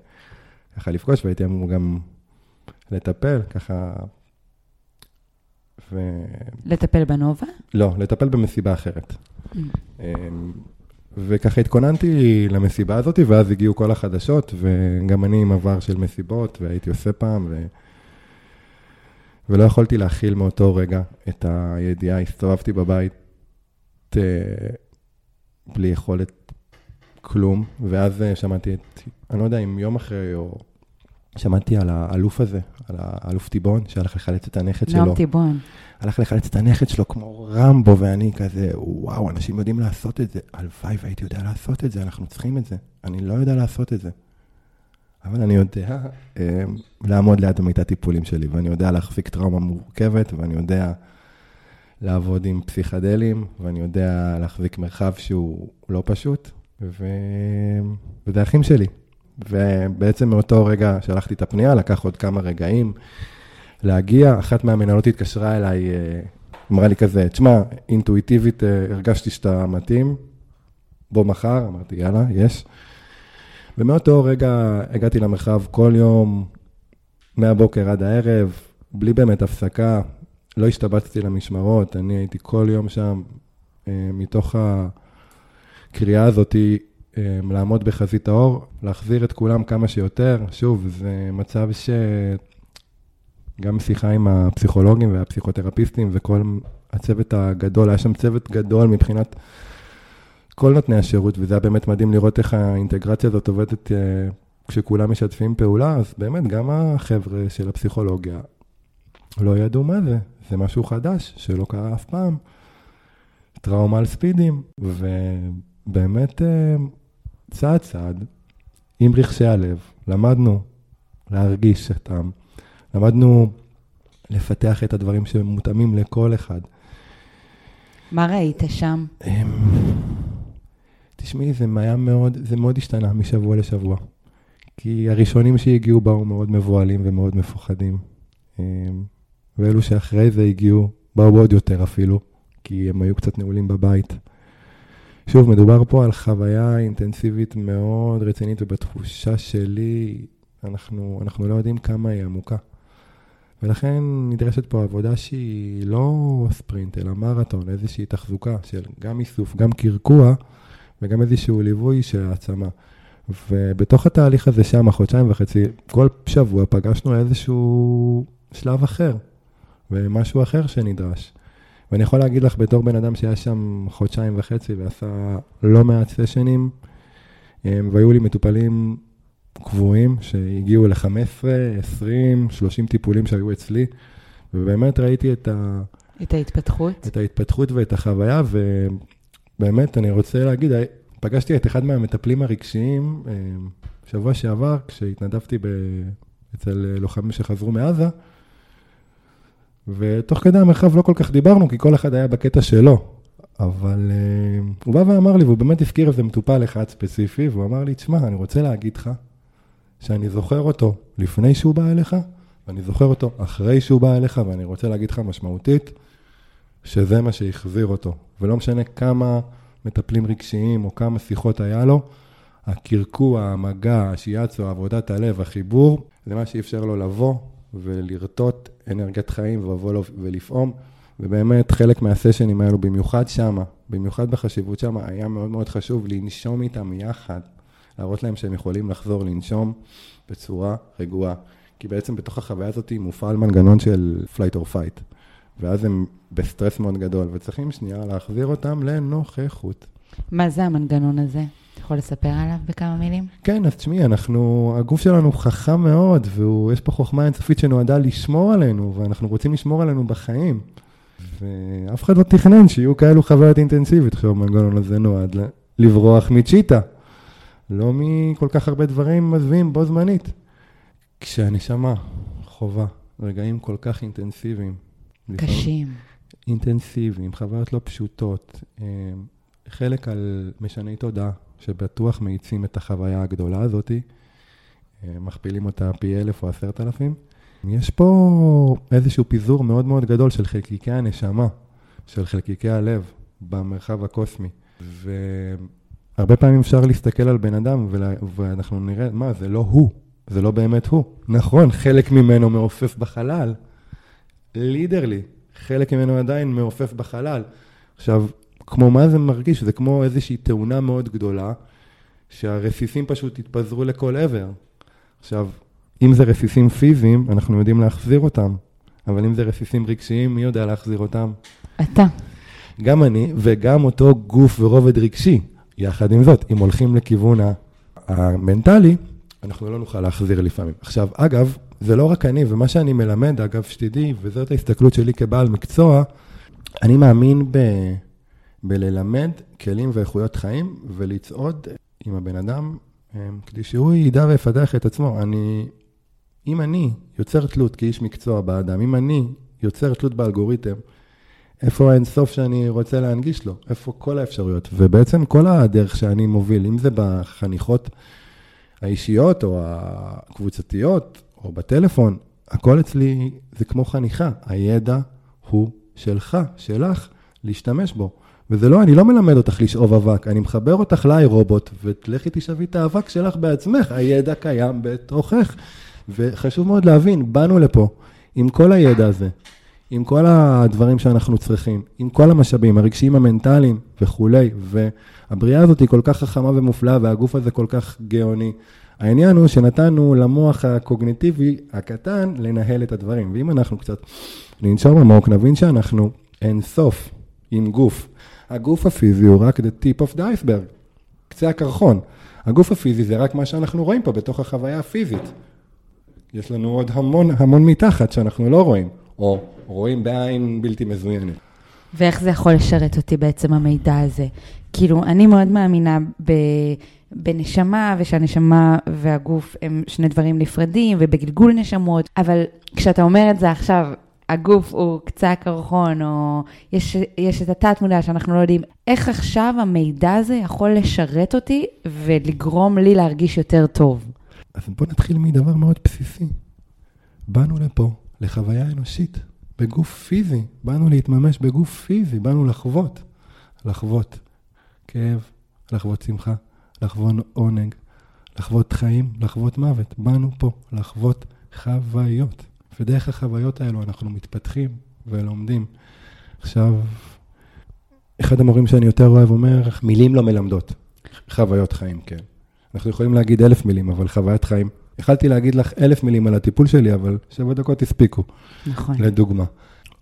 ככה לפגוש, והייתי אמור גם לטפל, ככה ו... לטפל בנובה? לא, לטפל במסיבה אחרת. Mm. אמ, וככה התכוננתי למסיבה הזאת, ואז הגיעו כל החדשות, וגם אני עם עבר של מסיבות, והייתי עושה פעם, ו... ולא יכולתי להכיל מאותו רגע את הידיעה, הסתובבתי בבית אה, בלי יכולת כלום, ואז אה, שמעתי את, אני לא יודע אם יום אחרי או שמעתי על האלוף הזה, על האלוף טיבון, שהלך לחלץ את הנכד שלו. נועם טיבון. הלך לחלץ את הנכד שלו כמו רמבו, ואני כזה, וואו, אנשים יודעים לעשות את זה. הלוואי והייתי יודע לעשות את זה, אנחנו צריכים את זה. אני לא יודע לעשות את זה. אבל אני יודע אה, לעמוד ליד המיטת טיפולים שלי, ואני יודע להחזיק טראומה מורכבת, ואני יודע לעבוד עם פסיכדלים, ואני יודע להחזיק מרחב שהוא לא פשוט, ו... וזה האחים שלי. ובעצם מאותו רגע שלחתי את הפנייה, לקח עוד כמה רגעים להגיע. אחת מהמנהלות התקשרה אליי, אה, אמרה לי כזה, תשמע, אינטואיטיבית אה, הרגשתי שאתה מתאים, בוא מחר, אמרתי, יאללה, יש. ומאותו רגע הגעתי למרחב כל יום, מהבוקר עד הערב, בלי באמת הפסקה, לא השתבצתי למשמרות, אני הייתי כל יום שם, אה, מתוך הקריאה הזאתי, אמ, לעמוד בחזית האור, להחזיר את כולם כמה שיותר. שוב, זה מצב ש... גם שיחה עם הפסיכולוגים והפסיכותרפיסטים וכל הצוות הגדול, היה שם צוות גדול מבחינת כל נותני השירות, וזה היה באמת מדהים לראות איך האינטגרציה הזאת עובדת אה, כשכולם משתפים פעולה, אז באמת גם החבר'ה של הפסיכולוגיה לא ידעו מה זה, זה משהו חדש שלא קרה אף פעם. טראומה על ספידים, ובאמת אה, צעד צעד, עם רכשי הלב, למדנו להרגיש אותם, למדנו לפתח את הדברים שמותאמים לכל אחד. מה ראית שם? אמ, תשמעי, זה היה מאוד, זה מאוד השתנה משבוע לשבוע. כי הראשונים שהגיעו באו מאוד מבוהלים ומאוד מפוחדים. אמ, ואלו שאחרי זה הגיעו, באו עוד יותר אפילו, כי הם היו קצת נעולים בבית. שוב, מדובר פה על חוויה אינטנסיבית מאוד רצינית, ובתחושה שלי, אנחנו, אנחנו לא יודעים כמה היא עמוקה. ולכן נדרשת פה עבודה שהיא לא ספרינט, אלא מרתון, איזושהי תחזוקה של גם איסוף, גם קרקוע, וגם איזשהו ליווי של העצמה. ובתוך התהליך הזה שם, חודשיים וחצי, כל שבוע פגשנו איזשהו שלב אחר, ומשהו אחר שנדרש. ואני יכול להגיד לך, בתור בן אדם שהיה שם חודשיים וחצי ועשה לא מעט סשנים, והיו לי מטופלים קבועים שהגיעו ל-15, 20, 30 טיפולים שהיו אצלי, ובאמת ראיתי את ה... את ההתפתחות. את ההתפתחות ואת החוויה, ובאמת, אני רוצה להגיד, פגשתי את אחד מהמטפלים הרגשיים שבוע שעבר, כשהתנדבתי ב... אצל לוחמים שחזרו מעזה, ותוך כדי המרחב לא כל כך דיברנו, כי כל אחד היה בקטע שלו. אבל uh, הוא בא ואמר לי, והוא באמת הזכיר איזה מטופל אחד ספציפי, והוא אמר לי, תשמע, אני רוצה להגיד לך שאני זוכר אותו לפני שהוא בא אליך, ואני זוכר אותו אחרי שהוא בא אליך, ואני רוצה להגיד לך משמעותית, שזה מה שהחזיר אותו. ולא משנה כמה מטפלים רגשיים או כמה שיחות היה לו, הקרקוע, המגע, השיאצו, עבודת הלב, החיבור, זה מה שאפשר לו לבוא ולרטוט אנרגיית חיים ולבוא ולפעום. ובאמת חלק מהסשנים האלו, במיוחד שמה, במיוחד בחשיבות שמה, היה מאוד מאוד חשוב לנשום איתם יחד, להראות להם שהם יכולים לחזור לנשום בצורה רגועה. כי בעצם בתוך החוויה הזאת מופעל מנגנון של flight or fight, ואז הם בסטרס מאוד גדול, וצריכים שנייה להחזיר אותם לנוכחות. מה זה המנגנון הזה? אתה יכול לספר עליו בכמה מילים? כן, אז תשמעי, אנחנו, הגוף שלנו חכם מאוד, ויש פה חוכמה אינסופית שנועדה לשמור עלינו, ואנחנו רוצים לשמור עלינו בחיים. ואף אחד לא תכנן שיהיו כאלו חוויות אינטנסיבית. עכשיו המנגנון הזה נועד לברוח מצ'יטה, לא מכל כך הרבה דברים מזווים בו זמנית. כשהנשמה חובה רגעים כל כך אינטנסיביים. קשים. אינטנסיביים, חוויות לא פשוטות. אה, חלק על משני תודעה, שבטוח מאיצים את החוויה הגדולה הזאת, אה, מכפילים אותה פי אלף או עשרת אלפים. יש פה איזשהו פיזור מאוד מאוד גדול של חלקיקי הנשמה, של חלקיקי הלב במרחב הקוסמי. והרבה פעמים אפשר להסתכל על בן אדם ואנחנו נראה, מה, זה לא הוא, זה לא באמת הוא. נכון, חלק ממנו מעופף בחלל, לידרלי, חלק ממנו עדיין מעופף בחלל. עכשיו, כמו מה זה מרגיש? זה כמו איזושהי תאונה מאוד גדולה, שהרסיסים פשוט התפזרו לכל עבר. עכשיו, אם זה רסיסים פיזיים, אנחנו יודעים להחזיר אותם, אבל אם זה רסיסים רגשיים, מי יודע להחזיר אותם? אתה. גם אני, וגם אותו גוף ורובד רגשי. יחד עם זאת, אם הולכים לכיוון המנטלי, אנחנו לא נוכל להחזיר לפעמים. עכשיו, אגב, זה לא רק אני, ומה שאני מלמד, אגב, שתדעי, וזאת ההסתכלות שלי כבעל מקצוע, אני מאמין ב... בללמד כלים ואיכויות חיים ולצעוד עם הבן אדם כדי שהוא ידע ויפתח את עצמו. אני אם אני יוצר תלות כאיש מקצוע באדם, אם אני יוצר תלות באלגוריתם, איפה האינסוף שאני רוצה להנגיש לו? איפה כל האפשרויות? ובעצם כל הדרך שאני מוביל, אם זה בחניכות האישיות או הקבוצתיות או בטלפון, הכל אצלי זה כמו חניכה. הידע הוא שלך, שלך, להשתמש בו. וזה לא, אני לא מלמד אותך לשאוב אבק, אני מחבר אותך לאי רובוט, ולכי תשאבי את האבק שלך בעצמך, הידע קיים בתוכך. וחשוב מאוד להבין, באנו לפה עם כל הידע הזה, עם כל הדברים שאנחנו צריכים, עם כל המשאבים, הרגשיים המנטליים וכולי, והבריאה הזאת היא כל כך חכמה ומופלאה, והגוף הזה כל כך גאוני. העניין הוא שנתנו למוח הקוגניטיבי הקטן לנהל את הדברים, ואם אנחנו קצת ננשור עמוק, נבין שאנחנו אין סוף עם גוף. הגוף הפיזי הוא רק the tip of the iceberg, קצה הקרחון. הגוף הפיזי זה רק מה שאנחנו רואים פה בתוך החוויה הפיזית. יש לנו עוד המון המון מתחת שאנחנו לא רואים, או רואים בעין בלתי מזוינת. ואיך זה יכול לשרת אותי בעצם המידע הזה? כאילו, אני מאוד מאמינה ב... בנשמה, ושהנשמה והגוף הם שני דברים נפרדים, ובגלגול נשמות, אבל כשאתה אומר את זה עכשיו, הגוף הוא קצה הקרחון, או יש, יש את התת-מודע שאנחנו לא יודעים, איך עכשיו המידע הזה יכול לשרת אותי ולגרום לי להרגיש יותר טוב? אז בוא נתחיל מדבר מאוד בסיסי. באנו לפה, לחוויה אנושית, בגוף פיזי. באנו להתממש בגוף פיזי, באנו לחוות. לחוות כאב, לחוות שמחה, לחוות עונג, לחוות חיים, לחוות מוות. באנו פה לחוות חוויות. ודרך החוויות האלו אנחנו מתפתחים ולומדים. עכשיו, אחד המורים שאני יותר אוהב אומר, מילים לא מלמדות, חוויות חיים, כן. אנחנו יכולים להגיד אלף מילים, אבל חוויית חיים. יכלתי להגיד לך אלף מילים על הטיפול שלי, אבל שבע דקות הספיקו. נכון. לדוגמה.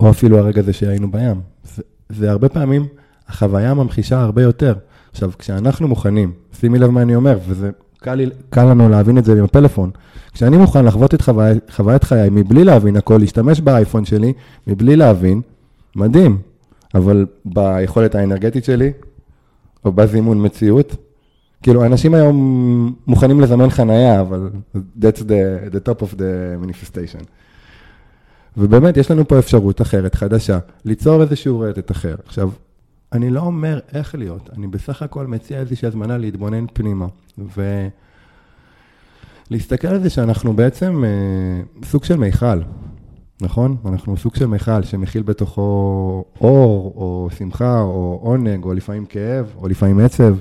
או אפילו הרגע הזה שהיינו בים. זה, זה הרבה פעמים, החוויה ממחישה הרבה יותר. עכשיו, כשאנחנו מוכנים, שימי לב מה אני אומר, וזה קל, לי, קל לנו להבין את זה עם הפלאפון. כשאני מוכן לחוות את חווי, חוויית חיי מבלי להבין הכל, להשתמש באייפון שלי, מבלי להבין, מדהים. אבל ביכולת האנרגטית שלי, או בזימון מציאות, כאילו, אנשים היום מוכנים לזמן חנייה, אבל that's the, the top of the manifestation. ובאמת, יש לנו פה אפשרות אחרת, חדשה, ליצור איזשהו רטט אחר. עכשיו, אני לא אומר איך להיות, אני בסך הכל מציע איזושהי הזמנה להתבונן פנימה. ולהסתכל על זה שאנחנו בעצם אה, סוג של מיכל, נכון? אנחנו סוג של מיכל שמכיל בתוכו אור, או שמחה, או עונג, או לפעמים כאב, או לפעמים עצב.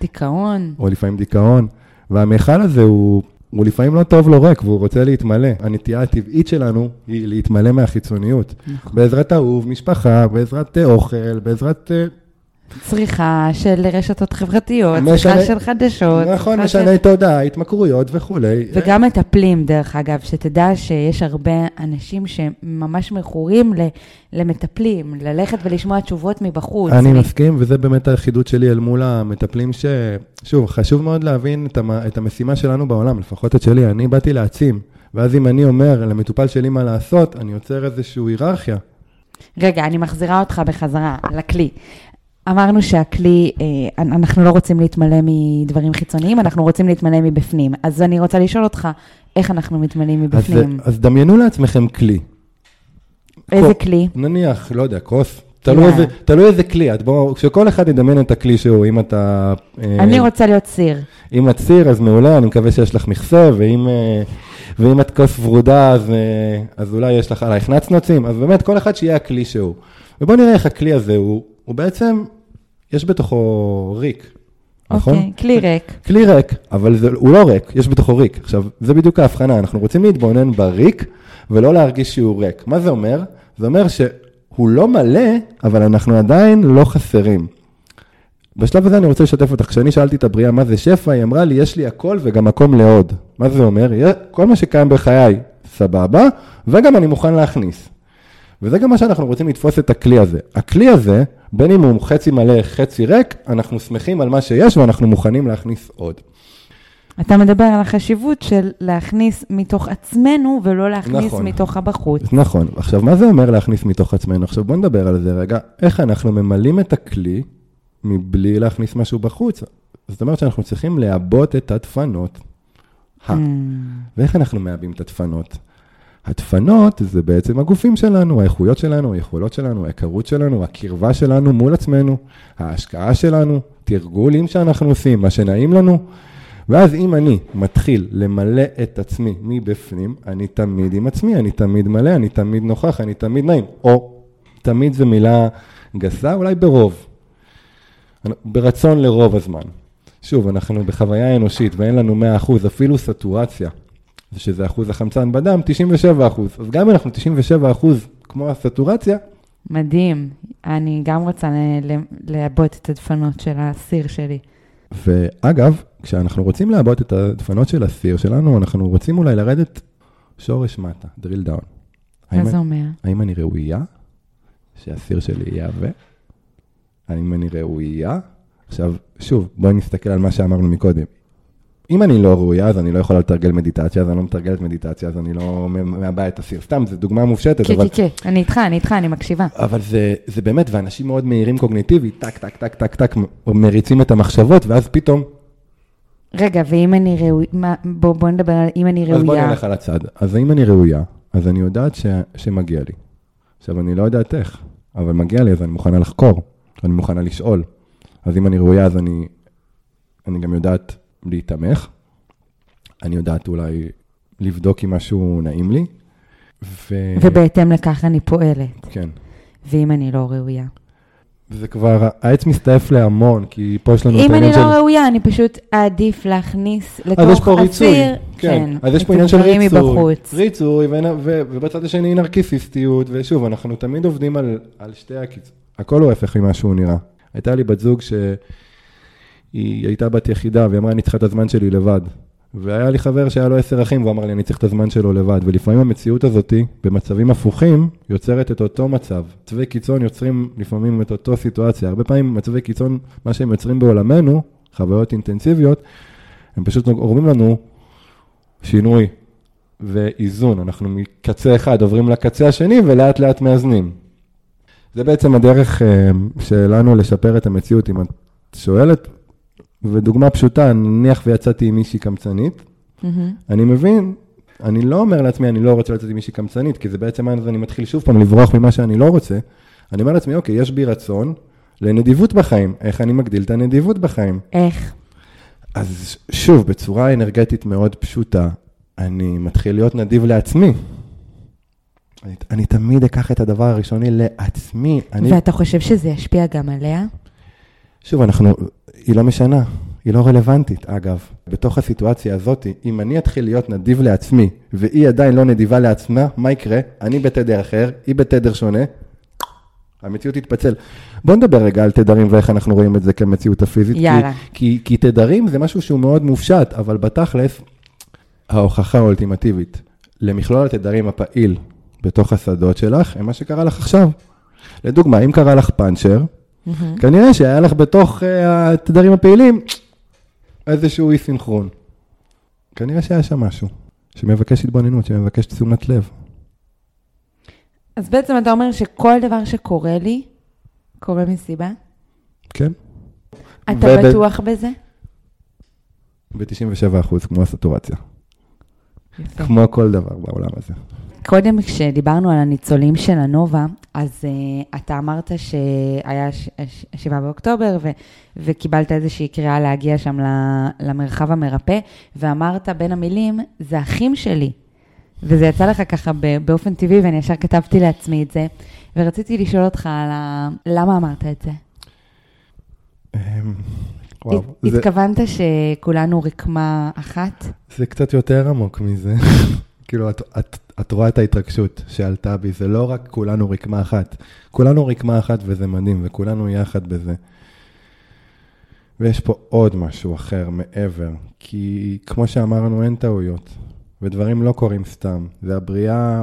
דיכאון. או לפעמים דיכאון. והמיכל הזה הוא, הוא לפעמים לא טוב לו ריק, והוא רוצה להתמלא. הנטייה הטבעית שלנו היא להתמלא מהחיצוניות. נכון. בעזרת אהוב, משפחה, בעזרת אה, אוכל, בעזרת... צריכה של רשתות חברתיות, משנה- צריכה של חדשות. נכון, משנה תודעה, התמכרויות וכולי. וגם מטפלים, דרך אגב, שתדע שיש הרבה אנשים שממש מכורים ל- למטפלים, ללכת ולשמוע תשובות מבחוץ. אני מ- מסכים, וזה באמת האחידות שלי אל מול המטפלים ש... שוב, חשוב מאוד להבין את, המ... את המשימה שלנו בעולם, לפחות את שלי. אני באתי להעצים, ואז אם אני אומר למטופל שלי מה לעשות, אני יוצר איזושהי היררכיה. רגע, אני מחזירה אותך בחזרה לכלי. אמרנו שהכלי, אה, אנחנו לא רוצים להתמלא מדברים חיצוניים, אנחנו רוצים להתמלא מבפנים. אז אני רוצה לשאול אותך, איך אנחנו מתמלאים אז, מבפנים? אז דמיינו לעצמכם כלי. איזה כל- כלי? נניח, לא יודע, כוס. תלוי יאללה. איזה, תלוי איזה כלי את, בואו, שכל אחד ידמיין את הכלי שהוא, אם אתה... אה, אני רוצה להיות סיר. אם את סיר, אז מעולה, אני מקווה שיש לך מכסה, ואם, אה, ואם את כוס ורודה, אז, אה, אז אולי יש לך עלייך נצנוצים, אז באמת, כל אחד שיהיה הכלי שהוא. ובואו נראה איך הכלי הזה הוא, הוא בעצם, יש בתוכו ריק, נכון? אוקיי, כלי ריק. כלי ריק, אבל זה, הוא לא ריק, יש בתוכו ריק. עכשיו, זה בדיוק ההבחנה, אנחנו רוצים להתבונן בריק, ולא להרגיש שהוא ריק. מה זה אומר? זה אומר שהוא לא מלא, אבל אנחנו עדיין לא חסרים. בשלב הזה אני רוצה לשתף אותך, כשאני שאלתי את הבריאה מה זה שפע, היא אמרה לי, יש לי הכל וגם מקום לעוד. מה זה אומר? כל מה שקיים בחיי, סבבה, וגם אני מוכן להכניס. וזה גם מה שאנחנו רוצים לתפוס את הכלי הזה. הכלי הזה, בין אם הוא חצי מלא, חצי ריק, אנחנו שמחים על מה שיש ואנחנו מוכנים להכניס עוד. אתה מדבר על החשיבות של להכניס מתוך עצמנו, ולא להכניס נכון. מתוך הבחוץ. נכון. עכשיו, מה זה אומר להכניס מתוך עצמנו? עכשיו, בוא נדבר על זה רגע. איך אנחנו ממלאים את הכלי מבלי להכניס משהו בחוץ? זאת אומרת שאנחנו צריכים לעבות את הדפנות. Mm, ואיך אנחנו מעבים את הדפנות? הדפנות זה בעצם הגופים שלנו, האיכויות שלנו, היכולות שלנו, ההיכרות שלנו, הקרבה שלנו מול עצמנו, ההשקעה שלנו, תרגולים שאנחנו עושים, מה שנעים לנו. ואז אם אני מתחיל למלא את עצמי מבפנים, אני תמיד עם עצמי, אני תמיד מלא, אני תמיד נוכח, אני תמיד נעים. או תמיד זו מילה גסה, אולי ברוב. ברצון לרוב הזמן. שוב, אנחנו בחוויה אנושית ואין לנו 100%, אפילו סטורציה, שזה אחוז החמצן בדם, 97%. אז גם אם אנחנו 97% כמו הסטורציה, מדהים. אני גם רוצה לעבות את הדפנות של הסיר שלי. ואגב, כשאנחנו רוצים לעבות את הדפנות של הסיר שלנו, אנחנו רוצים אולי לרדת שורש מטה, drill down. מה זה אומר? האם אני ראויה שהסיר שלי יהיה עבה? האם אני ראויה? עכשיו, שוב, בואי נסתכל על מה שאמרנו מקודם. אם אני לא ראויה, אז אני לא יכולה לתרגל מדיטציה, אז אני לא מתרגלת מדיטציה, אז אני לא מעבה את הסיר. סתם, זו דוגמה מופשטת, כן, אבל... כן, כן, אני איתך, אני איתך, אני מקשיבה. אבל זה, זה באמת, ואנשים מאוד מהירים קוגניטיבית, טק, טק, טק, טק, טק, מריצים את המחשבות, ואז פתאום, רגע, ואם אני ראויה, בוא בוא נדבר על אם אני אז בואי ראויה. נלך על הצד. אז אם אני ראויה, אז אני יודעת ש, שמגיע לי. עכשיו, אני לא יודעת איך, אבל מגיע לי, אז אני מוכנה לחקור, אני מוכנה לשאול. אז אם אני ראויה, אז אני, אני גם יודעת להתמך, אני יודעת אולי לבדוק אם משהו נעים לי, ו... ובהתאם לכך אני פועלת. כן. ואם אני לא ראויה. זה כבר, העץ מסתעף להמון, כי פה יש לנו את אם אני העניין לא של... ראויה, אני פשוט אעדיף להכניס אז יש לתוך פה ריצוי, הסיר, כן, אז יש פה עניין של ריצוי, מבחוץ. ריצוי, ו- ו- ובצד השני נרקיסיסטיות, ושוב, אנחנו תמיד עובדים על, על שתי הקיצ... הכל הוא ההפך ממה שהוא נראה. הייתה לי בת זוג שהיא הייתה בת יחידה, והיא אמרה, אני צריכה את הזמן שלי לבד. והיה לי חבר שהיה לו עשר אחים, והוא אמר לי, אני צריך את הזמן שלו לבד. ולפעמים המציאות הזאתי, במצבים הפוכים, יוצרת את אותו מצב. מצבי קיצון יוצרים לפעמים את אותו סיטואציה. הרבה פעמים מצבי קיצון, מה שהם יוצרים בעולמנו, חוויות אינטנסיביות, הם פשוט גורמים לנו שינוי ואיזון. אנחנו מקצה אחד עוברים לקצה השני ולאט לאט מאזנים. זה בעצם הדרך אה, שלנו לשפר את המציאות, אם את שואלת. ודוגמה פשוטה, נניח ויצאתי עם מישהי קמצנית, מהמם. אני מבין, אני לא אומר לעצמי, אני לא רוצה לצאת עם מישהי קמצנית, כי זה בעצם אז אני מתחיל שוב פעם לברוח ממה שאני לא רוצה. אני אומר לעצמי, אוקיי, יש בי רצון לנדיבות בחיים, איך אני מגדיל את הנדיבות בחיים? איך? אז שוב, בצורה אנרגטית מאוד פשוטה, אני מתחיל להיות נדיב לעצמי. אני, אני תמיד אקח את הדבר הראשוני לעצמי. אני, ואתה חושב שזה ישפיע גם עליה? שוב, אנחנו, היא לא משנה, היא לא רלוונטית. אגב, בתוך הסיטואציה הזאת, אם אני אתחיל להיות נדיב לעצמי, והיא עדיין לא נדיבה לעצמה, מה יקרה? אני בתדר אחר, היא בתדר שונה, המציאות תתפצל. בוא נדבר רגע על תדרים ואיך אנחנו רואים את זה כמציאות הפיזית. כי- יאללה. כי, כי תדרים זה משהו שהוא מאוד מופשט, אבל בתכלס, ההוכחה האולטימטיבית למכלול התדרים הפעיל בתוך השדות שלך, הם מה שקרה לך עכשיו. לדוגמה, אם קרה לך פאנצ'ר, מהמם. כנראה שהיה לך בתוך uh, התדרים הפעילים איזשהו אי סינכרון. כנראה שהיה שם משהו שמבקש התבוננות, שמבקש תשומת לב. אז בעצם אתה אומר שכל דבר שקורה לי, קורה מסיבה? כן? אתה וב- בטוח בזה? ב-97% כמו הסטורציה. יפה. כמו כל דבר בעולם הזה. קודם כשדיברנו על הניצולים של הנובה, אז uh, אתה אמרת שהיה ש- ש- 7 באוקטובר ו- וקיבלת איזושהי קריאה להגיע שם ל- למרחב המרפא, ואמרת בין המילים, זה אחים שלי. וזה יצא לך ככה באופן טבעי, ואני ישר כתבתי לעצמי את זה, ורציתי לשאול אותך על ה... למה אמרת את זה? אמ, וואו, הת- זה, התכוונת שכולנו רקמה אחת? זה קצת יותר עמוק מזה. כאילו, את, את, את רואה את ההתרגשות שעלתה בי, זה לא רק כולנו רקמה אחת. כולנו רקמה אחת וזה מדהים, וכולנו יחד בזה. ויש פה עוד משהו אחר מעבר, כי כמו שאמרנו, אין טעויות, ודברים לא קורים סתם. והבריאה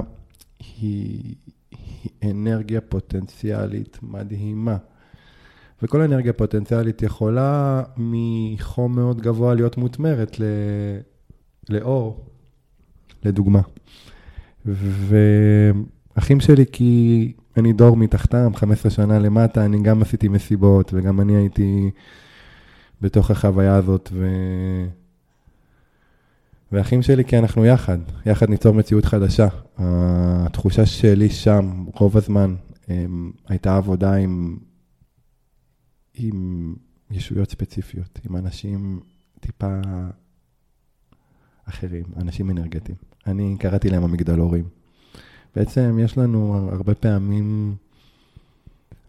היא, היא אנרגיה פוטנציאלית מדהימה. וכל אנרגיה פוטנציאלית יכולה מחום מאוד גבוה להיות מותמרת ל... לאור, לדוגמה. ואחים שלי, כי אני דור מתחתם, 15 שנה למטה, אני גם עשיתי מסיבות, וגם אני הייתי בתוך החוויה הזאת, ו... ואחים שלי, כי אנחנו יחד, יחד ניצור מציאות חדשה. התחושה שלי שם, רוב הזמן, em, הייתה עבודה עם, עם ישויות ספציפיות, עם אנשים טיפה אחרים, אנשים אנרגטיים. אני קראתי להם המגדלורים. בעצם יש לנו הרבה פעמים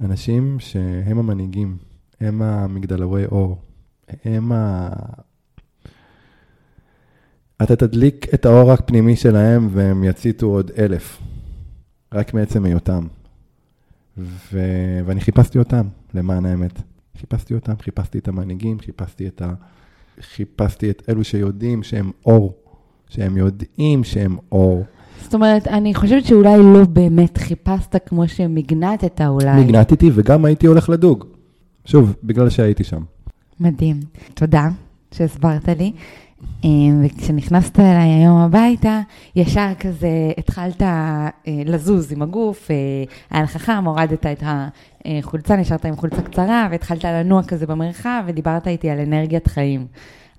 אנשים שהם המנהיגים, הם המגדלורי אור, הם ה... אתה תדליק את האור הפנימי שלהם והם יציתו עוד אלף, רק מעצם היותם. ו... ואני חיפשתי אותם, למען האמת. חיפשתי אותם, חיפשתי את המנהיגים, חיפשתי את ה... חיפשתי את אלו שיודעים שהם אור, שהם יודעים שהם אור. זאת אומרת, אני חושבת שאולי לא באמת חיפשת כמו שמגנטת אולי. נגנתתי וגם הייתי הולך לדוג. שוב, בגלל שהייתי שם. מדהים. תודה שהסברת לי. אה, וכשנכנסת אליי היום הביתה, ישר כזה התחלת אה, לזוז עם הגוף, אה, היה לך חם, הורדת את החולצה, נשארת עם חולצה קצרה, והתחלת לנוע כזה במרחב, ודיברת איתי על אנרגיית חיים.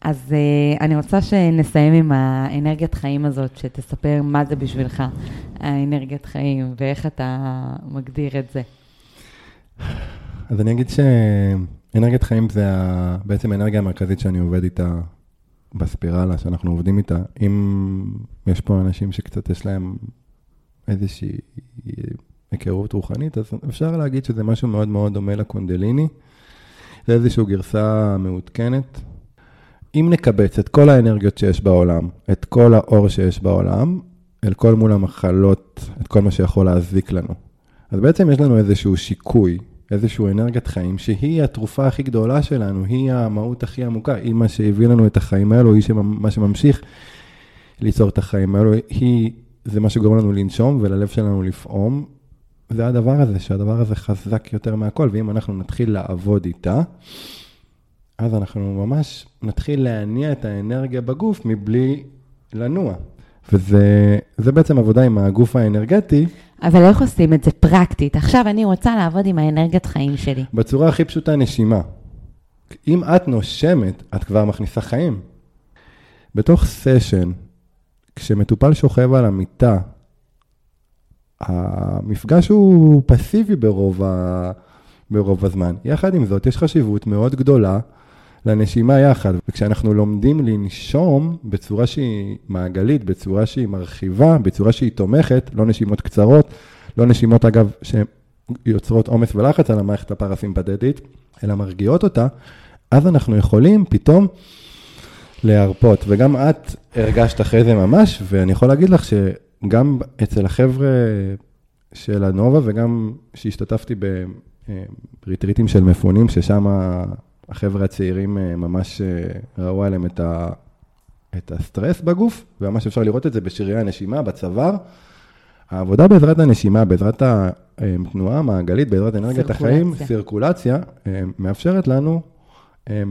אז אני רוצה שנסיים עם האנרגיית חיים הזאת, שתספר מה זה בשבילך, האנרגיית חיים, ואיך אתה מגדיר את זה. אז אני אגיד שאנרגיית חיים זה בעצם האנרגיה המרכזית שאני עובד איתה בספירלה שאנחנו עובדים איתה. אם יש פה אנשים שקצת יש להם איזושהי היכרות רוחנית, אז אפשר להגיד שזה משהו מאוד מאוד דומה לקונדליני. זה איזושהי גרסה מעודכנת. אם נקבץ את כל האנרגיות שיש בעולם, את כל האור שיש בעולם, אל כל מול המחלות, את כל מה שיכול להזיק לנו. אז בעצם יש לנו איזשהו שיקוי איזושהי אנרגיית חיים, שהיא התרופה הכי גדולה שלנו, היא המהות הכי עמוקה, היא מה שהביא לנו את החיים האלו, היא מה שממשיך ליצור את החיים האלו, היא, זה מה שגורם לנו לנשום וללב שלנו לפעום. זה הדבר הזה, שהדבר הזה חזק יותר מהכל, ואם אנחנו נתחיל לעבוד איתה, אז אנחנו ממש נתחיל להניע את האנרגיה בגוף מבלי לנוע. וזה בעצם עבודה עם הגוף האנרגטי. אבל איך עושים את זה פרקטית? עכשיו אני רוצה לעבוד עם האנרגיית חיים שלי. בצורה הכי פשוטה, נשימה. אם את נושמת, את כבר מכניסה חיים. בתוך סשן, כשמטופל שוכב על המיטה, המפגש הוא פסיבי ברוב, ה... ברוב הזמן. יחד עם זאת, יש חשיבות מאוד גדולה לנשימה יחד. וכשאנחנו לומדים לנשום בצורה שהיא מעגלית, בצורה שהיא מרחיבה, בצורה שהיא תומכת, לא נשימות קצרות, לא נשימות אגב שיוצרות עומס ולחץ על המערכת הפרסימפטית, אלא מרגיעות אותה, אז אנחנו יכולים פתאום להרפות. וגם את הרגשת אחרי זה ממש, ואני יכול להגיד לך שגם אצל החבר'ה של הנובה וגם שהשתתפתי בריטריטים של מפונים, ששם החבר'ה הצעירים אה, ממש אה, ראו עליהם את, ה, את הסטרס בגוף, וממש אפשר לראות את זה בשרירי הנשימה, בצוואר. העבודה בעזרת הנשימה, בעזרת התנועה המעגלית, בעזרת אנרגיית החיים, סירקולציה, אה, מאפשרת לנו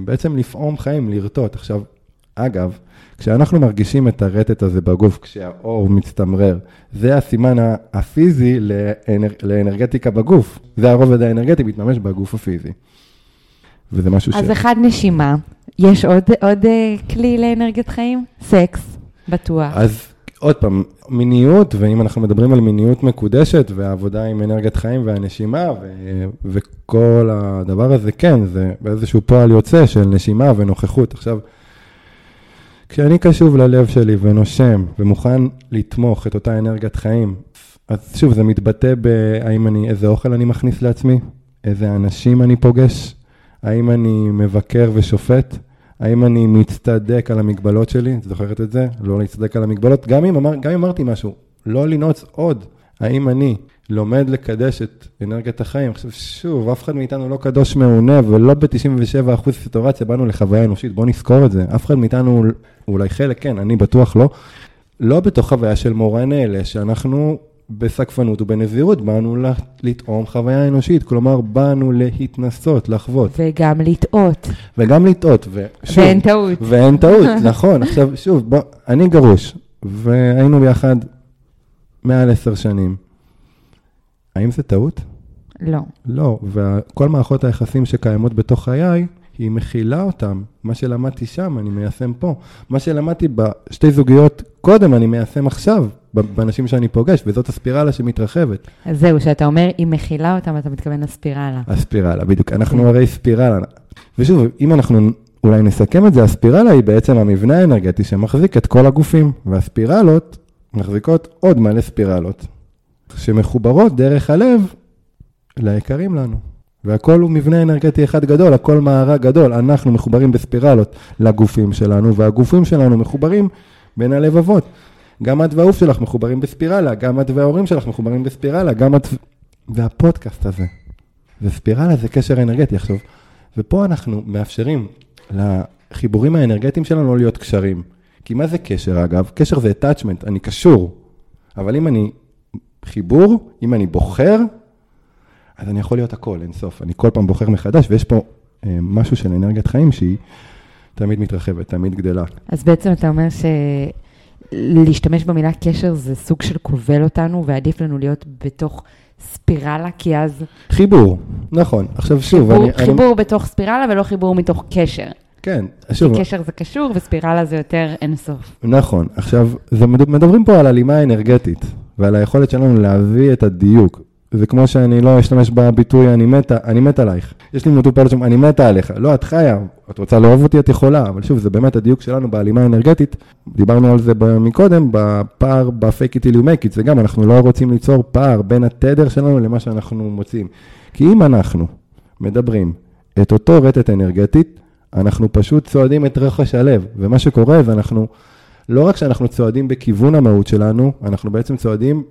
בעצם לפעום חיים, לרטוט. עכשיו, אגב, כשאנחנו מרגישים את הרטט הזה בגוף, כשהאור מצטמרר, זה הסימן הפיזי לאנר... לאנרגטיקה בגוף. זה הרובד האנרגטי מתממש בגוף הפיזי. וזה משהו ש... אז אחד נשימה, יש עוד, עוד uh, כלי לאנרגיית חיים? סקס, בטוח. אז עוד פעם, מיניות, ואם אנחנו מדברים על מיניות מקודשת ועבודה עם אנרגיית חיים והנשימה ו- וכל הדבר הזה, כן, זה באיזשהו פועל יוצא של נשימה ונוכחות. עכשיו, כשאני קשוב ללב שלי ונושם ומוכן לתמוך את אותה אנרגיית חיים, אז שוב, זה מתבטא בהאם אני, איזה אוכל אני מכניס לעצמי, איזה אנשים אני פוגש, האם אני מבקר ושופט? האם אני מצטדק על המגבלות שלי? את זוכרת את זה? לא להצטדק על המגבלות. גם אם, אמר, גם אם אמרתי משהו, לא לנעוץ עוד. האם אני לומד לקדש את אנרגיית החיים? עכשיו, שוב, אף אחד מאיתנו לא קדוש מעונה, ולא ב-97% סיטורציה באנו לחוויה אנושית, בואו נזכור את זה. אף אחד מאיתנו, אולי חלק כן, אני בטוח לא. לא בתוך חוויה של מורה נעלה, שאנחנו בסקפנות ובנזירות באנו לטעום חוויה אנושית, כלומר באנו להתנסות, לחוות. וגם לטעות. וגם לטעות, ושוב. ואין טעות. ואין טעות, נכון. עכשיו, שוב, בוא, אני גרוש, והיינו ביחד מעל עשר שנים. האם זה טעות? לא. לא, וכל מערכות היחסים שקיימות בתוך חיי, היא מכילה אותם. מה שלמדתי שם, אני מיישם פה. מה שלמדתי בשתי זוגיות קודם, אני מיישם עכשיו, באנשים שאני פוגש, וזאת הספירלה שמתרחבת. אז זהו, שאתה אומר, היא מכילה אותם, אתה מתכוון לספירלה. הספירלה, בדיוק. אנחנו הרי ספירלה. ושוב, אם אנחנו אולי נסכם את זה, הספירלה היא בעצם המבנה האנרגטי שמחזיק את כל הגופים, והספירלות מחזיקות עוד מלא ספירלות, שמחוברות דרך הלב ליקרים לנו. והכל הוא מבנה אנרגטי אחד גדול, הכל מארג גדול. אנחנו מחוברים בספירלות לגופים שלנו, והגופים שלנו מחוברים בין הלבבות. גם את והעוף שלך מחוברים בספירלה, גם את וההורים שלך מחוברים בספירלה, גם את... והפודקאסט הזה. וספירלה זה קשר אנרגטי. עכשיו, ופה אנחנו מאפשרים לחיבורים האנרגטיים שלנו לא להיות קשרים. כי מה זה קשר אגב? קשר זה attachment, אני קשור. אבל אם אני חיבור, אם אני בוחר, אז אני יכול להיות הכל, אין סוף. אני כל פעם בוחר מחדש, ויש פה אה, משהו של אנרגיית חיים שהיא תמיד מתרחבת, תמיד גדלה. אז בעצם אתה אומר שלהשתמש במילה קשר זה סוג של כובל אותנו, ועדיף לנו להיות בתוך ספירלה, כי אז... חיבור, נכון. עכשיו שוב, חיבור, אני... חיבור אני... בתוך ספירלה ולא חיבור מתוך קשר. כן, שוב, כי קשר זה קשור וספירלה זה יותר אינסוף. נכון. עכשיו, מדברים פה על הלימה אנרגטית, ועל היכולת שלנו להביא את הדיוק. זה כמו שאני לא אשתמש בביטוי אני מתה, אני מת עלייך. יש לי מטופלת שם, אני מתה עליך. לא, את חיה, את רוצה לאהוב אותי, את יכולה. אבל שוב, זה באמת הדיוק שלנו בהלימה האנרגטית. דיברנו על זה מקודם, בפער, ב-fake it till you make it. זה גם, אנחנו לא רוצים ליצור פער בין התדר שלנו למה שאנחנו מוצאים. כי אם אנחנו מדברים את אותו רטט אנרגטית, אנחנו פשוט צועדים את רחש הלב. ומה שקורה זה אנחנו, לא רק שאנחנו צועדים בכיוון המהות שלנו, אנחנו בעצם צועדים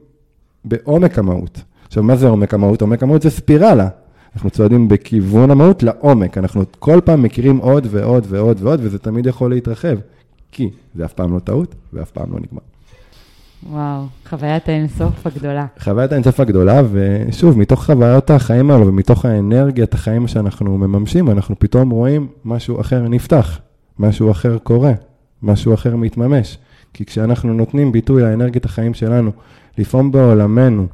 בעומק המהות. עכשיו, מה זה עומק המהות? עומק המהות זה ספירלה. אנחנו צועדים בכיוון המהות לעומק. אנחנו כל פעם מכירים עוד ועוד ועוד ועוד, וזה תמיד יכול להתרחב. כי זה אף פעם לא טעות, ואף פעם לא נגמר. וואו, חוויית האינסוף הגדולה. חוויית האינסוף הגדולה, ושוב, מתוך חוויות החיים האלו ומתוך האנרגיית החיים שאנחנו מממשים, אנחנו פתאום רואים משהו אחר נפתח, משהו אחר קורה, משהו אחר מתממש. כי כשאנחנו נותנים ביטוי לאנרגיית החיים שלנו, לפעום בעולמנו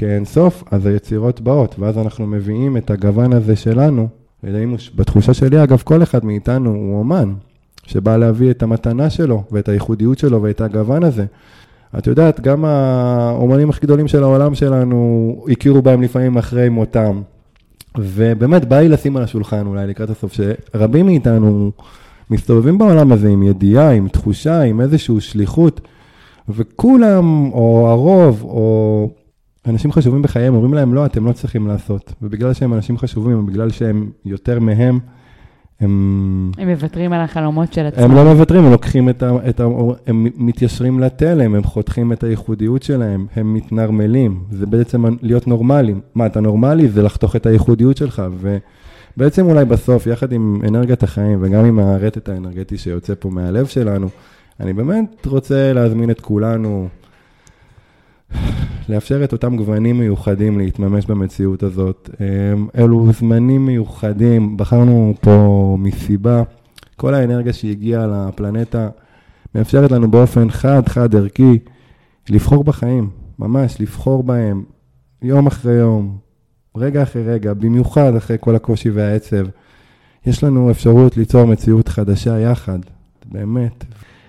כאינסוף, אז היצירות באות, ואז אנחנו מביאים את הגוון הזה שלנו. בתחושה שלי, אגב, כל אחד מאיתנו הוא אומן, שבא להביא את המתנה שלו, ואת הייחודיות שלו, ואת הגוון הזה. את יודעת, גם האומנים הכי גדולים של העולם שלנו, הכירו בהם לפעמים אחרי מותם. ובאמת, בא לי לשים על השולחן אולי לקראת הסוף, שרבים מאיתנו מסתובבים בעולם הזה עם ידיעה, עם תחושה, עם איזושהי שליחות, וכולם, או הרוב, או אנשים חשובים בחייהם, אומרים להם, לא, אתם לא צריכים לעשות. ובגלל שהם אנשים חשובים, או בגלל שהם יותר מהם, הם... הם מוותרים על החלומות של עצמם. הם לא מוותרים, הם לוקחים את ה... את ה הם מתיישרים לתלם, הם חותכים את הייחודיות שלהם, הם מתנרמלים. זה בעצם להיות נורמליים. מה, אתה נורמלי? זה לחתוך את הייחודיות שלך. ובעצם אולי בסוף, יחד עם אנרגיית החיים וגם עם הרטט האנרגטי שיוצא פה מהלב שלנו, אני באמת רוצה להזמין את כולנו לאפשר את אותם גוונים מיוחדים להתממש במציאות הזאת. אלו זמנים מיוחדים, בחרנו פה מסיבה, כל האנרגיה שהגיעה לפלנטה מאפשרת לנו באופן חד, חד ערכי, לבחור בחיים, ממש לבחור בהם, יום אחרי יום, רגע אחרי רגע, במיוחד אחרי כל הקושי והעצב. יש לנו אפשרות ליצור מציאות חדשה יחד, באמת.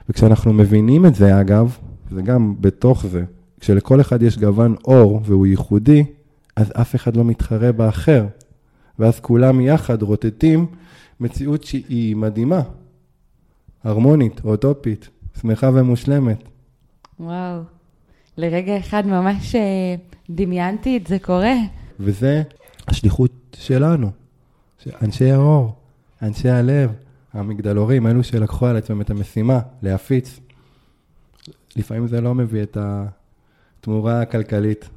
וכשאנחנו מבינים את זה, אגב, זה גם בתוך זה, כשלכל אחד יש גוון אור והוא ייחודי, אז אף אחד לא מתחרה באחר. ואז כולם יחד רוטטים מציאות שהיא מדהימה, הרמונית, אוטופית, שמחה ומושלמת. וואו, לרגע אחד ממש אה, דמיינתי את זה קורה. וזה השליחות שלנו, אנשי האור, אנשי הלב, המגדלורים, אלו שלקחו על עצמם את המשימה להפיץ. לפעמים זה לא מביא את ה... תמורה כלכלית.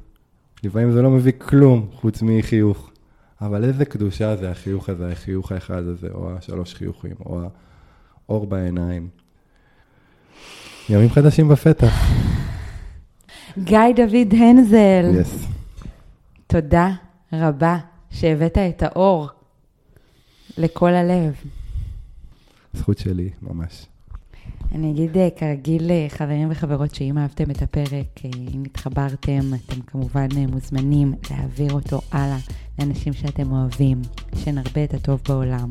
לפעמים זה לא מביא כלום חוץ מחיוך. אבל איזה קדושה זה החיוך הזה, החיוך האחד הזה, או השלוש חיוכים, או האור בעיניים. ימים חדשים בפתח. גיא דוד הנזל, יס. תודה רבה שהבאת את האור לכל הלב. זכות שלי, ממש. אני אגיד אה, כרגיל, אה, חברים וחברות, שאם אהבתם את הפרק, אה, אם התחברתם, אתם כמובן מוזמנים להעביר אותו הלאה לאנשים שאתם אוהבים, שנרבה את הטוב בעולם,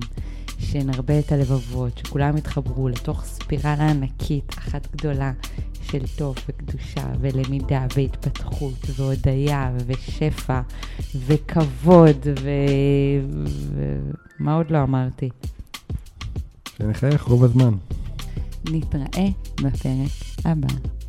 שנרבה את הלבבות, שכולם יתחברו לתוך ספירלה ענקית, אחת גדולה של טוב וקדושה ולמידה והתפתחות והודיה ושפע וכבוד ו... ומה עוד לא אמרתי? שנחייך רוב הזמן. נתראה בפרק הבא.